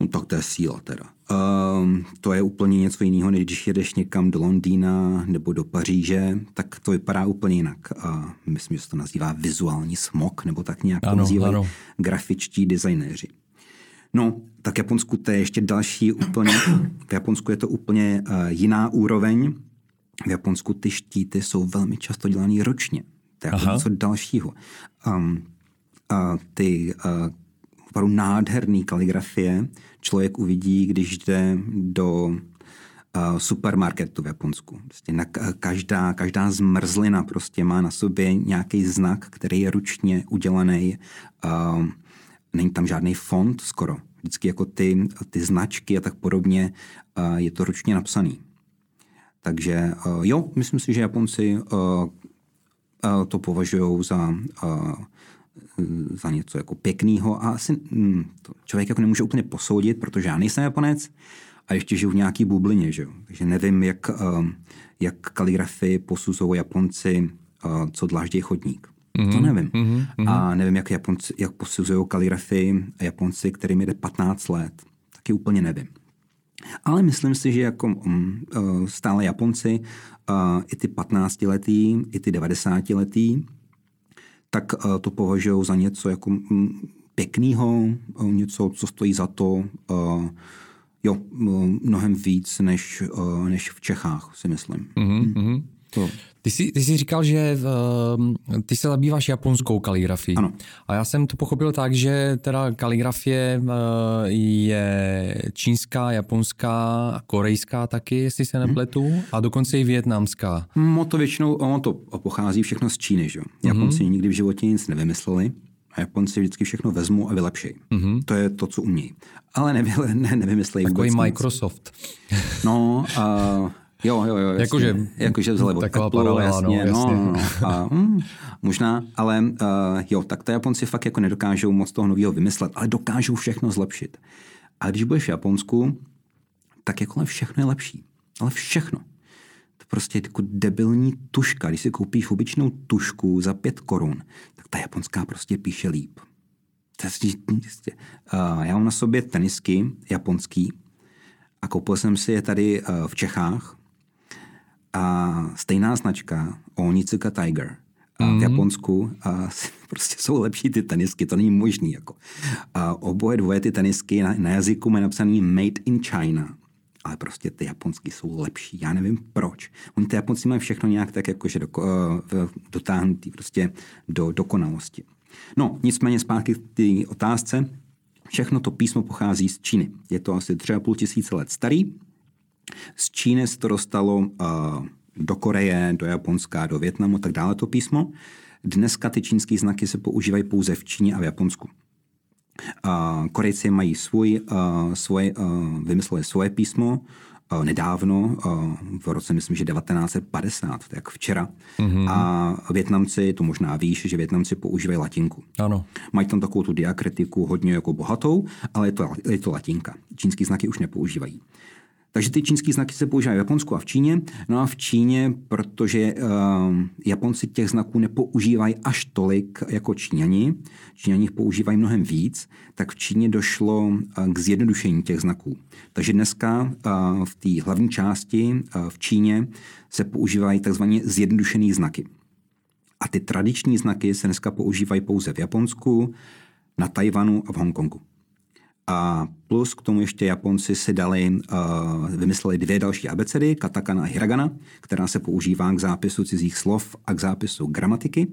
no tak to je síla teda. Um, to je úplně něco jiného, než když jedeš někam do Londýna nebo do Paříže, tak to vypadá úplně jinak. A myslím, že se to nazývá vizuální smog, nebo tak nějak ano, to nazývají ano. grafičtí designéři. No, tak Japonsku to je ještě další úplně, v Japonsku je to úplně uh, jiná úroveň. V Japonsku ty štíty jsou velmi často dělané ročně. To je jako něco dalšího. Um, uh, ty uh, opravdu nádherný kaligrafie člověk uvidí, když jde do uh, supermarketu v Japonsku. Prostě na každá, každá zmrzlina prostě má na sobě nějaký znak, který je ručně udělaný. Uh, není tam žádný fond skoro. Vždycky jako ty, ty značky a tak podobně uh, je to ručně napsaný. Takže uh, jo, myslím si, že Japonci uh, to považují za za něco jako pěkného a asi hm, to člověk jako nemůže úplně posoudit, protože já nejsem Japonec a ještě žiju v nějaký bublině, že jo? takže nevím, jak, jak kaligrafii posuzují Japonci, co dláždějí chodník. Mm-hmm. To nevím. Mm-hmm. A nevím, jak, Japonci, jak posuzují kaligrafii Japonci, kterým jde 15 let. Taky úplně nevím. Ale myslím si, že jako um, stále Japonci, i ty 15-letý, i ty 90-letý, tak eh, to považují za něco jako mm, pěkného, eh, něco, co stojí za to. Eh, jo, mnohem víc než, než v Čechách, si myslím. Mm-hmm. To. Ty jsi, ty jsi říkal, že uh, ty se zabýváš japonskou kaligrafií. Ano. A já jsem to pochopil tak, že teda kaligrafie uh, je čínská, japonská, korejská taky, jestli se mhm. nepletu, hmm. a dokonce i větnamská. No to většinou, ono to pochází všechno z Číny, že? Japonci hmm. nikdy v životě nic nevymysleli. A Japonci vždycky všechno vezmou a vylepší. Mm-hmm. To je to, co umějí. Ale nevy, ne, nevymyslejí Takový Microsoft. Nic. No, uh, Jo, jo, jo. Jakože, jakože vzhledu. Taková paralela, jasně, no, jasně. No, no, a, hm, možná, ale uh, jo, tak to Japonci fakt jako nedokážou moc toho nového vymyslet, ale dokážou všechno zlepšit. A když budeš v Japonsku, tak jako všechno je lepší. Ale všechno. To prostě je jako debilní tuška. Když si koupíš obyčnou tušku za pět korun, tak ta japonská prostě píše líp. To je, prostě, uh, já mám na sobě tenisky japonský a koupil jsem si je tady uh, v Čechách a stejná značka, Onitsuka Tiger, a v mhm. Japonsku a (laughs) prostě jsou lepší ty tenisky, to není možný. Jako. A oboje dvoje ty tenisky na, na jazyku mají napsaný Made in China. Ale prostě ty japonský jsou lepší. Já nevím proč. Oni ty Japonci mají všechno nějak tak jakože do, uh, dotáhnutý prostě do dokonalosti. No, nicméně zpátky k té otázce. Všechno to písmo pochází z Číny. Je to asi 3,5 tisíce let starý z Číny se to dostalo uh, do Koreje, do Japonska, do Větnamu a tak dále to písmo. Dneska ty čínské znaky se používají pouze v Číně a v Japonsku. Uh, Korejci mají svůj, uh, svoje, uh, vymysleli svoje písmo nedávno, v roce myslím, že 1950, tak včera. Mm-hmm. A Větnamci, to možná víš, že Větnamci používají latinku. Ano. Mají tam takovou tu diakritiku hodně jako bohatou, ale je to, je to latinka. Čínský znaky už nepoužívají. Takže ty čínské znaky se používají v Japonsku a v Číně. No a v Číně, protože uh, Japonci těch znaků nepoužívají až tolik jako Číňani, Číňani jich používají mnohem víc, tak v Číně došlo uh, k zjednodušení těch znaků. Takže dneska uh, v té hlavní části uh, v Číně se používají takzvaně zjednodušené znaky. A ty tradiční znaky se dneska používají pouze v Japonsku, na Tajvanu a v Hongkongu. A plus k tomu ještě Japonci si dali, uh, vymysleli dvě další abecedy, katakana a hiragana, která se používá k zápisu cizích slov a k zápisu gramatiky.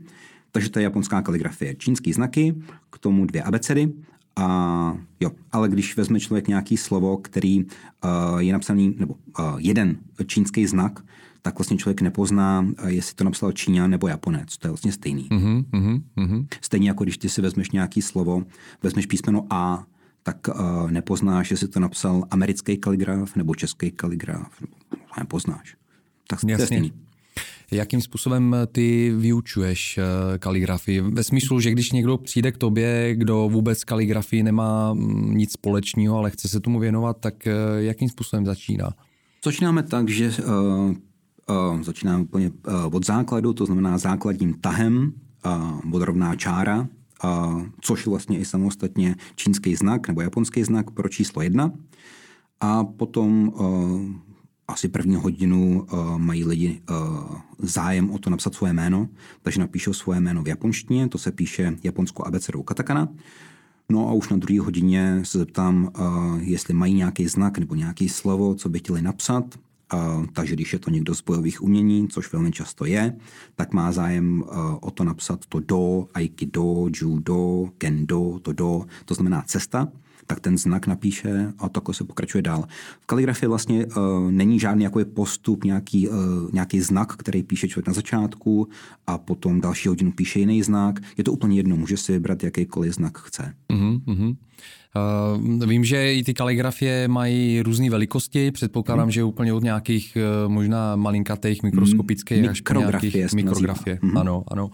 Takže to je japonská kaligrafie. Čínský znaky, k tomu dvě abecedy a jo, ale když vezme člověk nějaký slovo, který uh, je napsaný, nebo uh, jeden čínský znak, tak vlastně člověk nepozná, jestli to napsal Číňan nebo Japonec. To je vlastně stejný. Mm-hmm, mm-hmm. Stejně jako když ty si vezmeš nějaký slovo, vezmeš písmeno A, tak uh, nepoznáš, jestli to napsal americký kaligraf nebo český kaligraf. Nepoznáš. Tak Jasně. to Jakým způsobem ty vyučuješ eh, kaligrafii? Ve smyslu, že když někdo přijde k tobě, kdo vůbec kaligrafii nemá mm, nic společného, ale chce se tomu věnovat, tak eh, jakým způsobem začíná? Začínáme tak, že uh, uh, začínáme úplně uh, od základu, to znamená základním tahem vodorovná čára, což je vlastně i samostatně čínský znak nebo japonský znak pro číslo jedna. A potom asi první hodinu mají lidi zájem o to napsat svoje jméno, takže napíšou svoje jméno v japonštině, to se píše japonskou abecedou katakana. No a už na druhé hodině se zeptám, jestli mají nějaký znak nebo nějaký slovo, co by chtěli napsat. Takže když je to někdo z bojových umění, což velmi často je, tak má zájem uh, o to napsat to do, aikido, judo, kendo, to do, to znamená cesta, tak ten znak napíše a takhle se pokračuje dál. V kaligrafii vlastně uh, není žádný jako postup, nějaký, uh, nějaký znak, který píše člověk na začátku a potom další hodinu píše jiný znak. Je to úplně jedno, může si vybrat jakýkoliv znak chce. Uh-huh, Uh, vím, že i ty kaligrafie mají různé velikosti, předpokládám, hmm. že úplně od nějakých uh, možná malinkatých, mikroskopických hmm. až po nějakých mikrografie. Hmm. Ano, ano. Uh,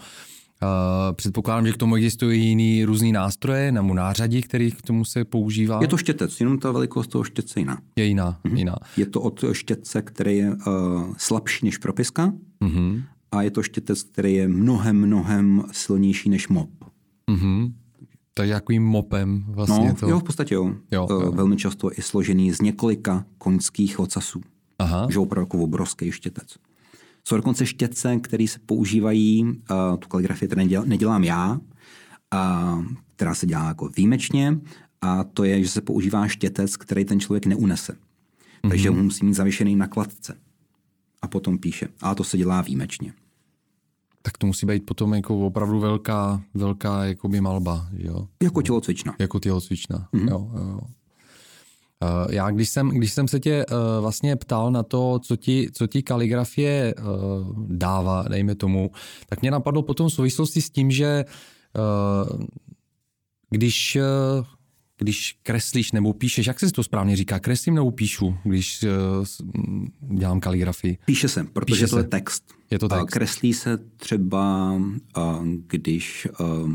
předpokládám, že k tomu existují jiný různý nástroje nebo nářadí, který k tomu se používá. Je to štětec, jenom ta velikost toho štětce jiná. Je jiná, mm-hmm. jiná. Je to od štětce, který je uh, slabší než propiska mm-hmm. a je to štětec, který je mnohem, mnohem silnější než mop. Mm-hmm. Tak jakým mopem vlastně no, to? Jo, v podstatě jo. jo, jo. Velmi často je složený z několika konských ocasů. Aha. Že opravdu jako obrovský štětec. Jsou dokonce štětce, které se používají, uh, tu kaligrafii teda neděl, nedělám já, uh, která se dělá jako výjimečně, a to je, že se používá štětec, který ten člověk neunese. Mm-hmm. Takže ho musí mít zavěšený na kladce. A potom píše. A to se dělá výjimečně. Tak to musí být potom jako opravdu velká, velká jakoby malba, jo? Jako tělocvična. Jako tělocvična, mm-hmm. jo, jo. Eh, já když jsem, když jsem se tě uh, vlastně ptal na to, co ti, co ti kaligrafie uh, dává, dejme tomu, tak mě napadlo potom v souvislosti s tím, že uh, když, uh, když kreslíš nebo píšeš, jak se to správně říká, kreslím nebo píšu, když uh, dělám kaligrafii? Píše se, protože Píše to je text. Je to text. Kreslí se třeba, uh, když... Uh,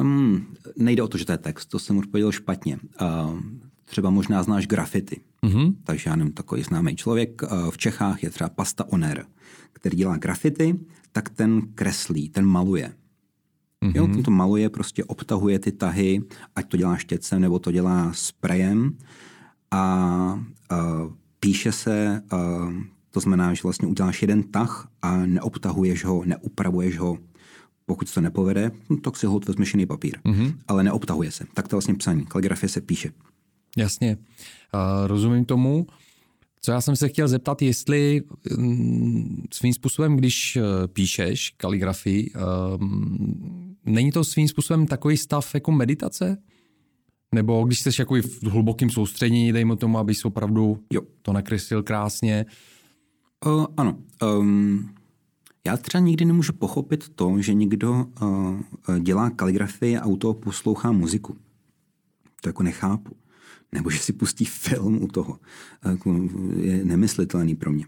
um, nejde o to, že to je text, to jsem odpověděl špatně. Uh, třeba možná znáš grafity. Mm-hmm. Takže já nevím, takový známý člověk v Čechách je třeba Pasta Oner, který dělá grafity, tak ten kreslí, ten maluje. Mm-hmm. Jo, ten to maluje, prostě obtahuje ty tahy, ať to dělá štětcem nebo to dělá sprejem a, a píše se, a, to znamená, že vlastně uděláš jeden tah a neobtahuješ ho, neupravuješ ho. Pokud se to nepovede, no, tak si hod vezmeš jiný papír. Mm-hmm. Ale neobtahuje se. Tak to vlastně psaní. Kaligrafie se píše. Jasně, uh, rozumím tomu. Co já jsem se chtěl zeptat, jestli um, svým způsobem, když uh, píšeš kaligrafii, um, není to svým způsobem takový stav jako meditace? Nebo když jsi jako v hlubokém soustředění, dejme tomu, abys opravdu jo. to nakreslil krásně? Uh, ano. Um, já třeba nikdy nemůžu pochopit to, že někdo uh, dělá kaligrafii a u toho poslouchá muziku. To jako nechápu nebo že si pustí film u toho. Jako, je nemyslitelný pro mě.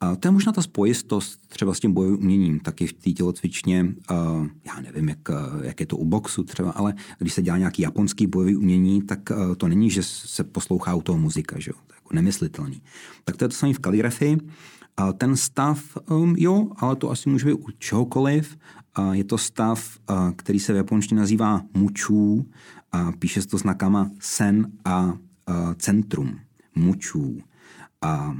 A to je možná ta spojistost třeba s tím bojovým uměním, taky v té tělocvičně, uh, já nevím, jak, jak je to u boxu třeba, ale když se dělá nějaký japonský bojový umění, tak uh, to není, že se poslouchá u toho muzika, že jo? To je jako nemyslitelný. Tak to je to samé v kaligrafii. A ten stav, um, jo, ale to asi může být u čehokoliv. A je to stav, uh, který se v japonštině nazývá mučů a píše se to znakama sen a centrum, mučů. A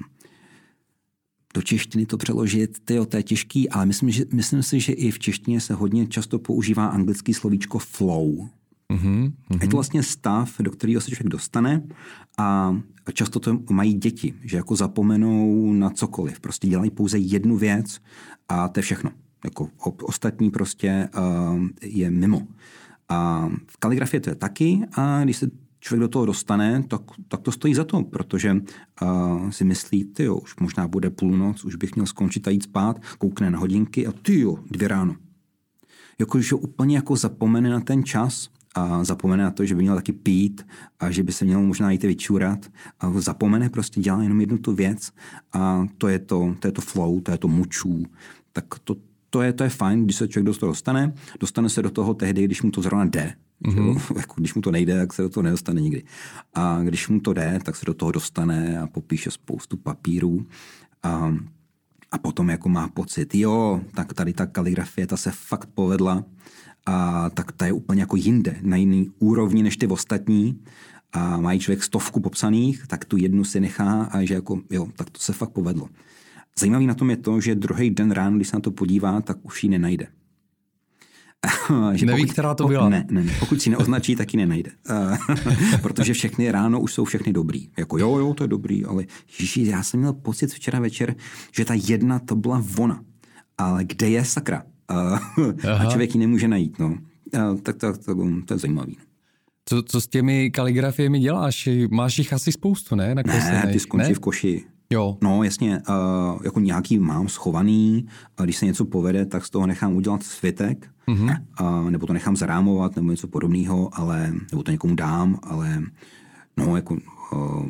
do češtiny to přeložit, tyjo, to je těžký, ale myslím, že, myslím si, že i v češtině se hodně často používá anglický slovíčko flow. Mm-hmm. Je to vlastně stav, do kterého se člověk dostane a často to mají děti, že jako zapomenou na cokoliv. Prostě dělají pouze jednu věc a to je všechno. Jako ostatní prostě uh, je mimo. A v kaligrafii to je taky a když se člověk do toho dostane, tak, tak to stojí za to, protože uh, si myslí, ty jo, už možná bude půlnoc, už bych měl skončit a jít spát, koukne na hodinky a ty jo, dvě ráno. Jakože úplně jako zapomene na ten čas a zapomene na to, že by měl taky pít a že by se měl možná jít vyčurat a zapomene, prostě dělá jenom jednu tu věc a to je to, to je to flow, to je to mučů, tak to, to je, to je fajn, když se člověk do toho dostane. Dostane se do toho tehdy, když mu to zrovna jde. Mm-hmm. (laughs) Jako, když mu to nejde, tak se do toho nedostane nikdy. A když mu to jde, tak se do toho dostane a popíše spoustu papírů. A, a potom jako má pocit, jo, tak tady ta kaligrafie, ta se fakt povedla a tak ta je úplně jako jinde, na jiný úrovni než ty ostatní a mají člověk stovku popsaných, tak tu jednu si nechá a že jako, jo, tak to se fakt povedlo. Zajímavý na tom je to, že druhý den ráno, když se na to podívá, tak už ji nenajde. (laughs) že Neví, pokud, která to byla. Ne, ne, ne. Pokud si neoznačí, tak ji nenajde. (laughs) Protože všechny ráno už jsou všechny dobrý. Jako jo, jo, to je dobrý, ale ježiši, já jsem měl pocit včera večer, že ta jedna to byla ona. Ale kde je sakra? (laughs) a člověk ji nemůže najít. No. tak to, to, to, to je zajímavý. Co, co s těmi kaligrafiemi děláš? Máš jich asi spoustu, ne? Na ne, ty skončí ne? v koši. Jo. No jasně, uh, jako nějaký mám schovaný, a když se něco povede, tak z toho nechám udělat svitek, mm-hmm. uh, nebo to nechám zarámovat, nebo něco podobného, ale, nebo to někomu dám, ale no, jako uh,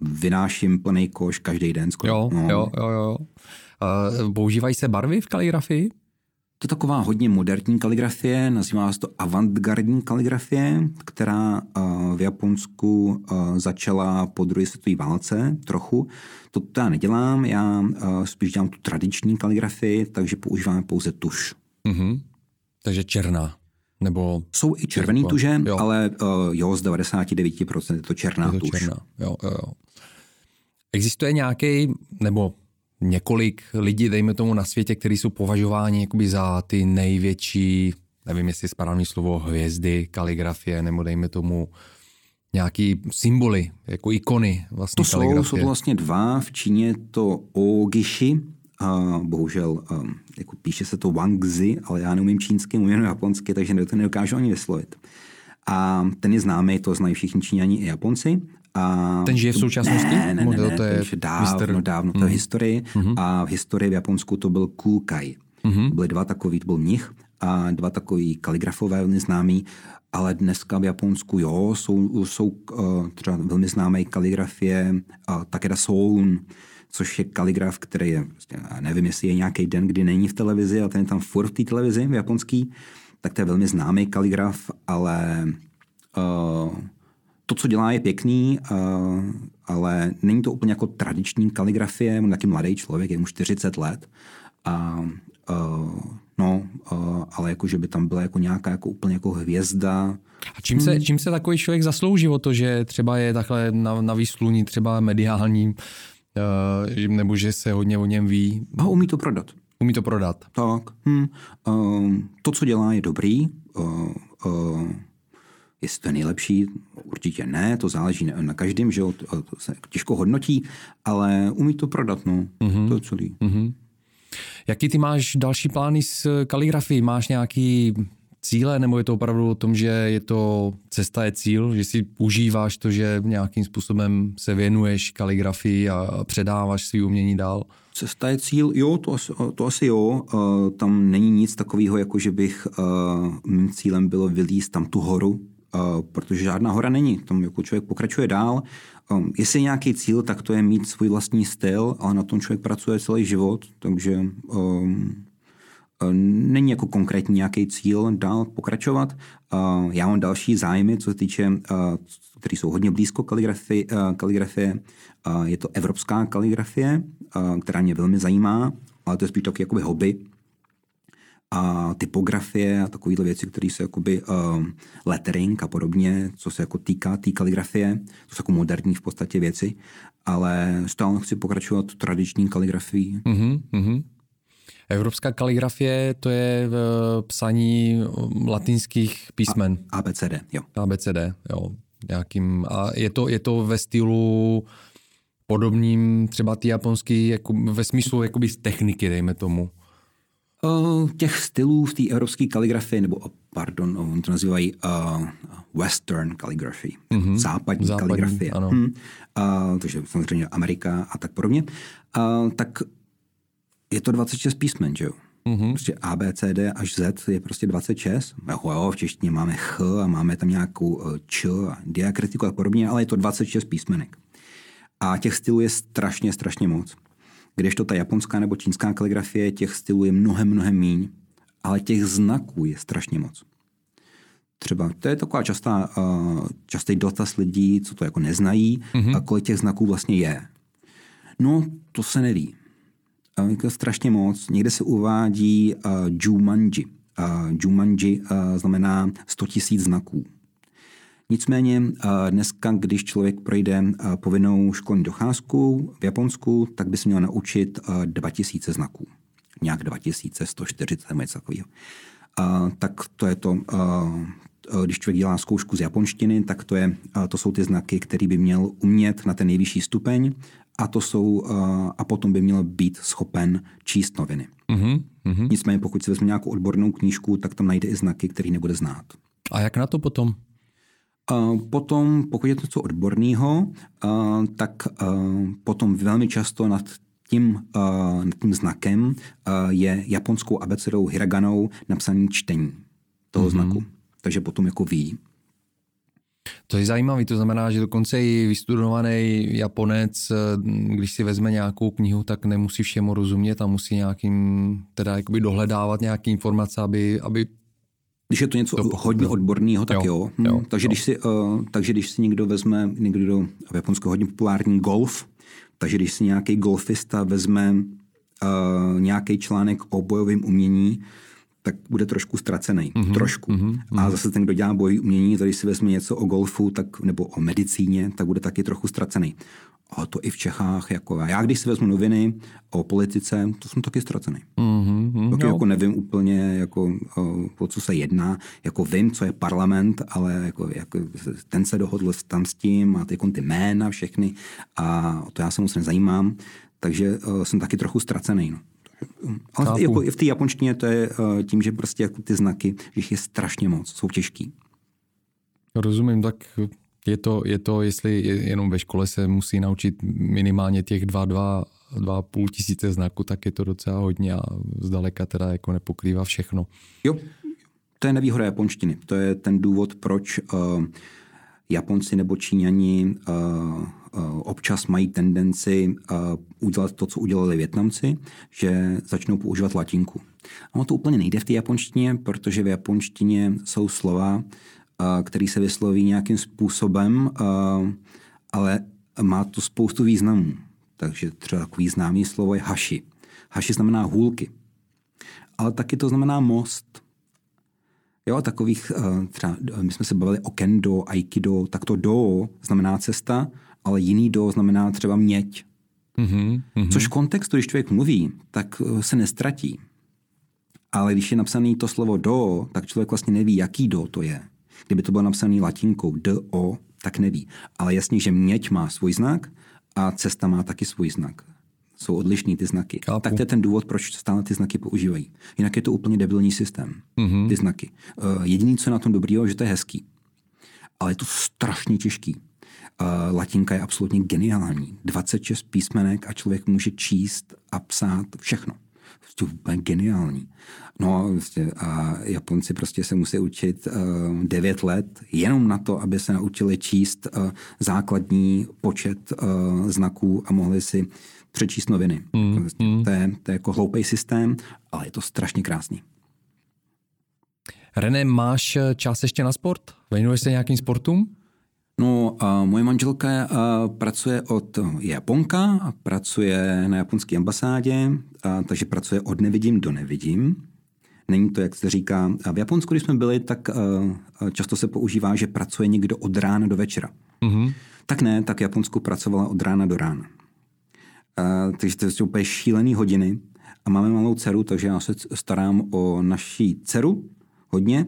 vynáším plný koš každý den skoro. Jo, no. jo, jo, jo. Uh, používají se barvy v kaligrafii? To je taková hodně moderní kaligrafie, nazývá se to avantgardní kaligrafie, která v Japonsku začala po druhé světové válce trochu. To já nedělám, já spíš dělám tu tradiční kaligrafii, takže používáme pouze tuš. Mm-hmm. Takže černá. Nebo Jsou i červený jako, tuže, jo. ale uh, jo, z 99% je to černá je to tuž. Černá. Jo, jo, jo. Existuje nějaký, nebo několik lidí, dejme tomu na světě, kteří jsou považováni jakoby za ty největší, nevím jestli správný slovo, hvězdy, kaligrafie, nebo dejme tomu nějaký symboly, jako ikony vlastně To jsou, jsou to vlastně dva, v Číně to Ogishi, a bohužel um, jako píše se to Wangzi, ale já neumím čínsky, umím japonsky, takže to nedokážu ani vyslovit. A ten je známý, to znají všichni Číňani i Japonci. A ten žije v současnosti? Ne, ne, ne, ne to je dávno, mister... dávno, to je v mhm. historii. Mm-hmm. A v historii v Japonsku to byl Kukai. Mm-hmm. Byly dva takový, to byl mnich a dva takový kaligrafové velmi známí, ale dneska v Japonsku, jo, jsou, jsou uh, třeba velmi známé kaligrafie uh, Takeda Soun, což je kaligraf, který je, prostě, nevím, jestli je nějaký den, kdy není v televizi, a ten je tam furt v té televizi v japonský, tak to je velmi známý kaligraf, ale uh, to, co dělá, je pěkný, uh, ale není to úplně jako tradiční kaligrafie. On taky mladý člověk, je mu 40 let. A, uh, no, uh, ale jako, že by tam byla jako nějaká jako úplně jako hvězda. A čím se, hmm. čím se takový člověk zaslouží o to, že třeba je takhle na, na výsluní třeba mediální, nebo že se hodně o něm ví? A umí to prodat. Umí to prodat. Tak. Hmm. To, co dělá, je dobrý. Uh, uh, Jestli to je nejlepší, určitě ne, to záleží na, každém, že jo, to, to se těžko hodnotí, ale umí to prodat, no, mm-hmm. to je celý. Mm-hmm. Jaký ty máš další plány s kaligrafií? Máš nějaký cíle, nebo je to opravdu o tom, že je to cesta je cíl, že si užíváš to, že nějakým způsobem se věnuješ kaligrafii a předáváš svý umění dál? Cesta je cíl, jo, to asi, to asi jo. Tam není nic takového, jako že bych, mým cílem bylo vylíst tam tu horu, protože žádná hora není. Tam jako člověk pokračuje dál. Um, jestli je nějaký cíl, tak to je mít svůj vlastní styl, ale na tom člověk pracuje celý život, takže um, není jako konkrétní nějaký cíl dál pokračovat. Uh, já mám další zájmy, co se týče, uh, které jsou hodně blízko kaligrafie. Uh, kaligrafie. Je to evropská kaligrafie, která mě velmi zajímá, ale to je spíš taky jakoby hobby a typografie a takovéhle věci, které jsou jakoby uh, lettering a podobně, co se jako týká té tý kaligrafie, to jsou jako moderní v podstatě věci, ale stále chci pokračovat tradiční kaligrafií. Mm-hmm, mm-hmm. Evropská kaligrafie to je v eh, psaní latinských písmen. A, ABCD, jo. ABCD, jo. Nějakým, a je to, je to ve stylu podobným třeba ty japonský, jako ve smyslu jakoby z techniky, dejme tomu. Uh, těch stylů v té evropské kaligrafii, nebo pardon, on to nazývají uh, western calligraphy, mm-hmm. západní, západní kaligrafie. Ano. Hmm. Uh, takže samozřejmě Amerika a tak podobně. Uh, tak je to 26 písmen, že jo? Mm-hmm. Prostě A, B, C, D až Z je prostě 26. Jo, jo, v češtině máme Ch a máme tam nějakou Č a diakritiku a podobně, ale je to 26 písmenek. A těch stylů je strašně, strašně moc. Kdežto ta japonská nebo čínská kaligrafie těch stylů je mnohem, mnohem míň, ale těch znaků je strašně moc. Třeba to je taková častá, častý dotaz lidí, co to jako neznají, mm-hmm. a kolik těch znaků vlastně je. No, to se neví. Jako strašně moc. Někde se uvádí uh, Jumanji. Uh, Jumanji uh, znamená 100 000 znaků. Nicméně dneska, když člověk projde povinnou školní docházku v Japonsku, tak by se měl naučit 2000 znaků. Nějak 2140 nebo něco takového. Tak to je to, když člověk dělá zkoušku z japonštiny, tak to, je, to jsou ty znaky, které by měl umět na ten nejvyšší stupeň a, to jsou, a potom by měl být schopen číst noviny. Mm-hmm. Nicméně pokud si vezme nějakou odbornou knížku, tak tam najde i znaky, který nebude znát. A jak na to potom? Potom, pokud je to něco odborného, tak potom velmi často nad tím, nad tím znakem je japonskou abecedou hiraganou napsaný čtení toho mm-hmm. znaku. Takže potom jako ví. To je zajímavé, to znamená, že dokonce i vystudovaný Japonec, když si vezme nějakou knihu, tak nemusí všemu rozumět a musí nějakým, teda jakoby dohledávat nějaké informace, aby, aby když je to něco to hodně odborného, tak jo. jo. Hm. jo takže, jo. Když si, uh, takže když si někdo vezme, někdo v Japonsku hodně populární golf, takže když si nějaký golfista vezme uh, nějaký článek o bojovém umění, tak bude trošku ztracený. Mm-hmm, trošku. Mm-hmm, a zase ten, kdo dělá bojové umění, když si vezme něco o golfu tak, nebo o medicíně, tak bude taky trochu ztracený. A to i v Čechách. Jako já, když si vezmu noviny o politice, to jsem taky ztracený. Mm-hmm, taky jako nevím úplně, jako, o, o co se jedná. Jako vím, co je parlament, ale jako, jako ten se dohodl tam s tím a ty, ty jména všechny a to já se moc nezajímám. Takže o, jsem taky trochu ztracený. No. Ale jako v té japonštině to je o, tím, že prostě jako ty znaky, že jich je strašně moc, jsou těžký. Rozumím, tak je to, je to, jestli jenom ve škole se musí naučit minimálně těch dva, dva, dva půl tisíce znaků, tak je to docela hodně a zdaleka teda jako nepokrývá všechno. Jo, to je nevýhoda japonštiny. To je ten důvod, proč uh, Japonci nebo Číňani uh, uh, občas mají tendenci uh, udělat to, co udělali Větnamci, že začnou používat latinku. A ono to úplně nejde v té japonštině, protože v japonštině jsou slova, který se vysloví nějakým způsobem, ale má to spoustu významů. Takže třeba takový známý slovo je haši. Haši znamená hůlky. Ale taky to znamená most. Jo, takových, třeba my jsme se bavili o kendo, aikido, tak to do znamená cesta, ale jiný do znamená třeba měď. Mm-hmm, mm-hmm. Což v kontextu, když člověk mluví, tak e, se nestratí. Ale když je napsané to slovo do, tak člověk vlastně neví, jaký do to je. Kdyby to bylo napsané latinkou D, O, tak neví. Ale jasně, že měď má svůj znak a cesta má taky svůj znak. Jsou odlišní ty znaky. Chápu. Tak to je ten důvod, proč stále ty znaky používají. Jinak je to úplně debilní systém, mm-hmm. ty znaky. Uh, jediný, co je na tom dobrýho, že to je hezký. Ale je to strašně těžký. Uh, latinka je absolutně geniální. 26 písmenek a člověk může číst a psát všechno. Prostě úplně geniální. No prostě, a Japonci prostě se musí učit uh, eh, 9 let jenom na to, aby se naučili číst uh, základní počet uh, znaků a mohli si přečíst noviny. Mm, prostě, mm. To, je, to je jako hloupý systém, ale je to strašně krásný. René, máš čas ještě na sport? Věnuješ se nějakým sportům? No, a moje manželka a, pracuje od Japonka a pracuje na japonské ambasádě, a, takže pracuje od nevidím do nevidím. Není to, jak se říká. A v Japonsku, když jsme byli, tak a, často se používá, že pracuje někdo od rána do večera. Mm-hmm. Tak ne, tak v Japonsku pracovala od rána do rána. A, takže to jsou úplně šílený hodiny. A máme malou dceru, takže já se starám o naší dceru hodně.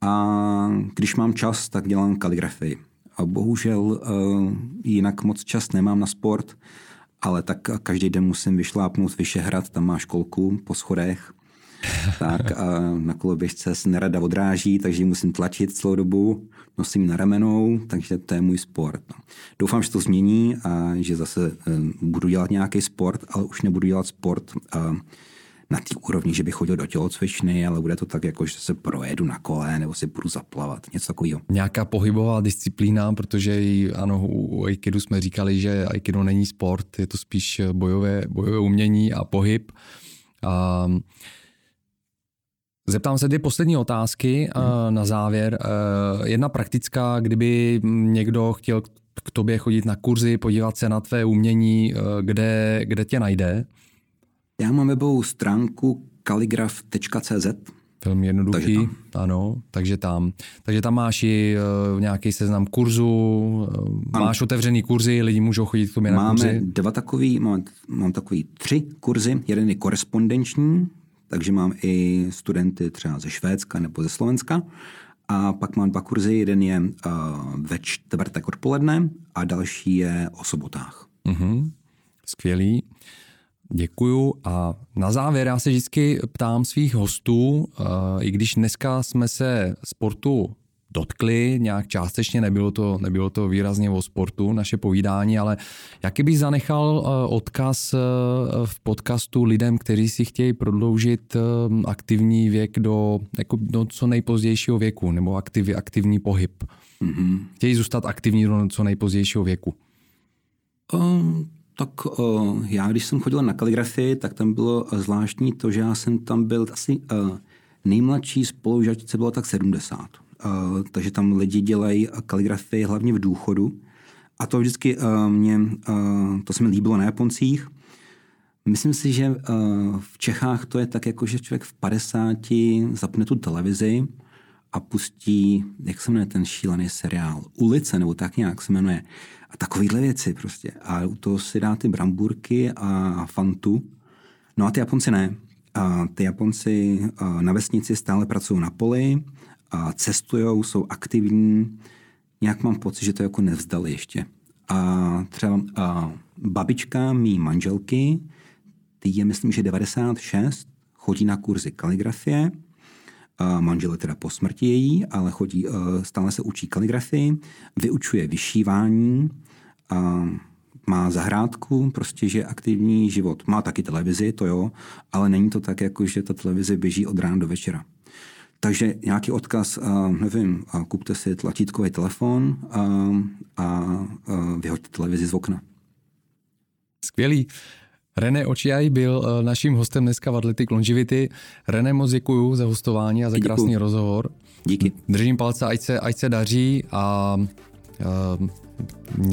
A když mám čas, tak dělám kaligrafii. A bohužel uh, jinak moc čas nemám na sport, ale tak každý den musím vyšlápnout Vyšehrad, tam má školku po schodech. tak a na koloběžce se nerada odráží, takže musím tlačit celou dobu, nosím na ramenou, takže to je můj sport. No. Doufám, že to změní a že zase uh, budu dělat nějaký sport, ale už nebudu dělat sport na té úrovni, že bych chodil do tělocvičny, ale bude to tak, jako že se projedu na kole nebo si budu zaplavat, něco takového. Nějaká pohybová disciplína, protože i, ano, u Aikidu jsme říkali, že Aikido není sport, je to spíš bojové, bojové umění a pohyb. A Zeptám se dvě poslední otázky hmm. na závěr. Eh, jedna praktická, kdyby někdo chtěl k tobě chodit na kurzy, podívat se na tvé umění, eh, kde, kde tě najde? Já mám webovou stránku kaligraf.cz, Velmi jednoduchý, takže tam. ano, takže tam. Takže tam máš i uh, nějaký seznam kurzů, uh, máš otevřený kurzy, lidi můžou chodit k tobě Máme na kurzy. Máme dva takový, mám, mám takový tři kurzy, jeden je korespondenční, takže mám i studenty třeba ze Švédska nebo ze Slovenska. A pak mám dva kurzy, jeden je uh, ve čtvrtek odpoledne a další je o sobotách. Uh-huh. Skvělý. Děkuju a na závěr já se vždycky ptám svých hostů, i když dneska jsme se sportu dotkli, nějak částečně nebylo to, nebylo to výrazně o sportu, naše povídání, ale jaký bych zanechal odkaz v podcastu lidem, kteří si chtějí prodloužit aktivní věk do, jako do co nejpozdějšího věku, nebo aktiv, aktivní pohyb. Mm-hmm. Chtějí zůstat aktivní do co nejpozdějšího věku. Um tak uh, já, když jsem chodil na kaligrafii, tak tam bylo zvláštní to, že já jsem tam byl asi uh, nejmladší spolužačce bylo tak 70. Uh, takže tam lidi dělají kaligrafii hlavně v důchodu. A to vždycky mě, to se mi líbilo na Japoncích. Myslím si, že v Čechách to je tak, jako že člověk v 50 zapne tu televizi a pustí, jak se jmenuje ten šílený seriál, Ulice, nebo tak nějak se jmenuje. A takovýhle věci prostě. A u toho si dá ty bramburky a fantu. No a ty Japonci ne. A ty Japonci na vesnici stále pracují na poli, cestují, jsou aktivní. Nějak mám pocit, že to jako nevzdali ještě. A třeba a babička mý manželky, ty je myslím, že 96, chodí na kurzy kaligrafie, manžel je teda po smrti její, ale chodí, stále se učí kaligrafii, vyučuje vyšívání, a má zahrádku, prostě, že aktivní život. Má taky televizi, to jo, ale není to tak, jako že ta televize běží od rána do večera. Takže nějaký odkaz, nevím, kupte si tlačítkový telefon a, a, a vyhoďte televizi z okna. Skvělý. René Očiaj byl e, naším hostem dneska v Athletic Longevity. René, moc děkuji za hostování a za krásný děkuju. rozhovor. Díky. Držím palce, ať se, ať se daří a, a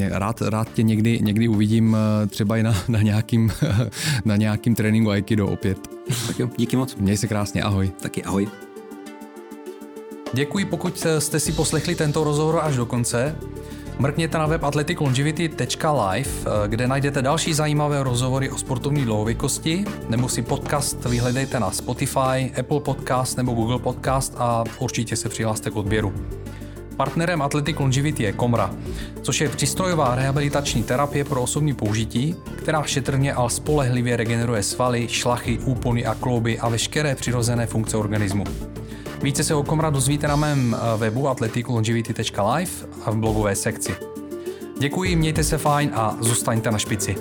rád, rád tě někdy, někdy uvidím e, třeba i na, na, nějakým, (laughs) na nějakým tréninku Aikido opět. Tak jo, díky moc. Měj se krásně, ahoj. Taky ahoj. Děkuji, pokud jste si poslechli tento rozhovor až do konce. Mrkněte na web athleticlongevity.live, kde najdete další zajímavé rozhovory o sportovní dlouhověkosti, nebo si podcast vyhledejte na Spotify, Apple Podcast nebo Google Podcast a určitě se přihlaste k odběru. Partnerem Athletic Longevity je Komra, což je přístrojová rehabilitační terapie pro osobní použití, která šetrně a spolehlivě regeneruje svaly, šlachy, úpony a klouby a veškeré přirozené funkce organismu. Více se o Komra dozvíte na mém eh, webu athleticlongevity.live a v blogové sekci. Děkuji, mějte se fajn a zůstaňte na špici.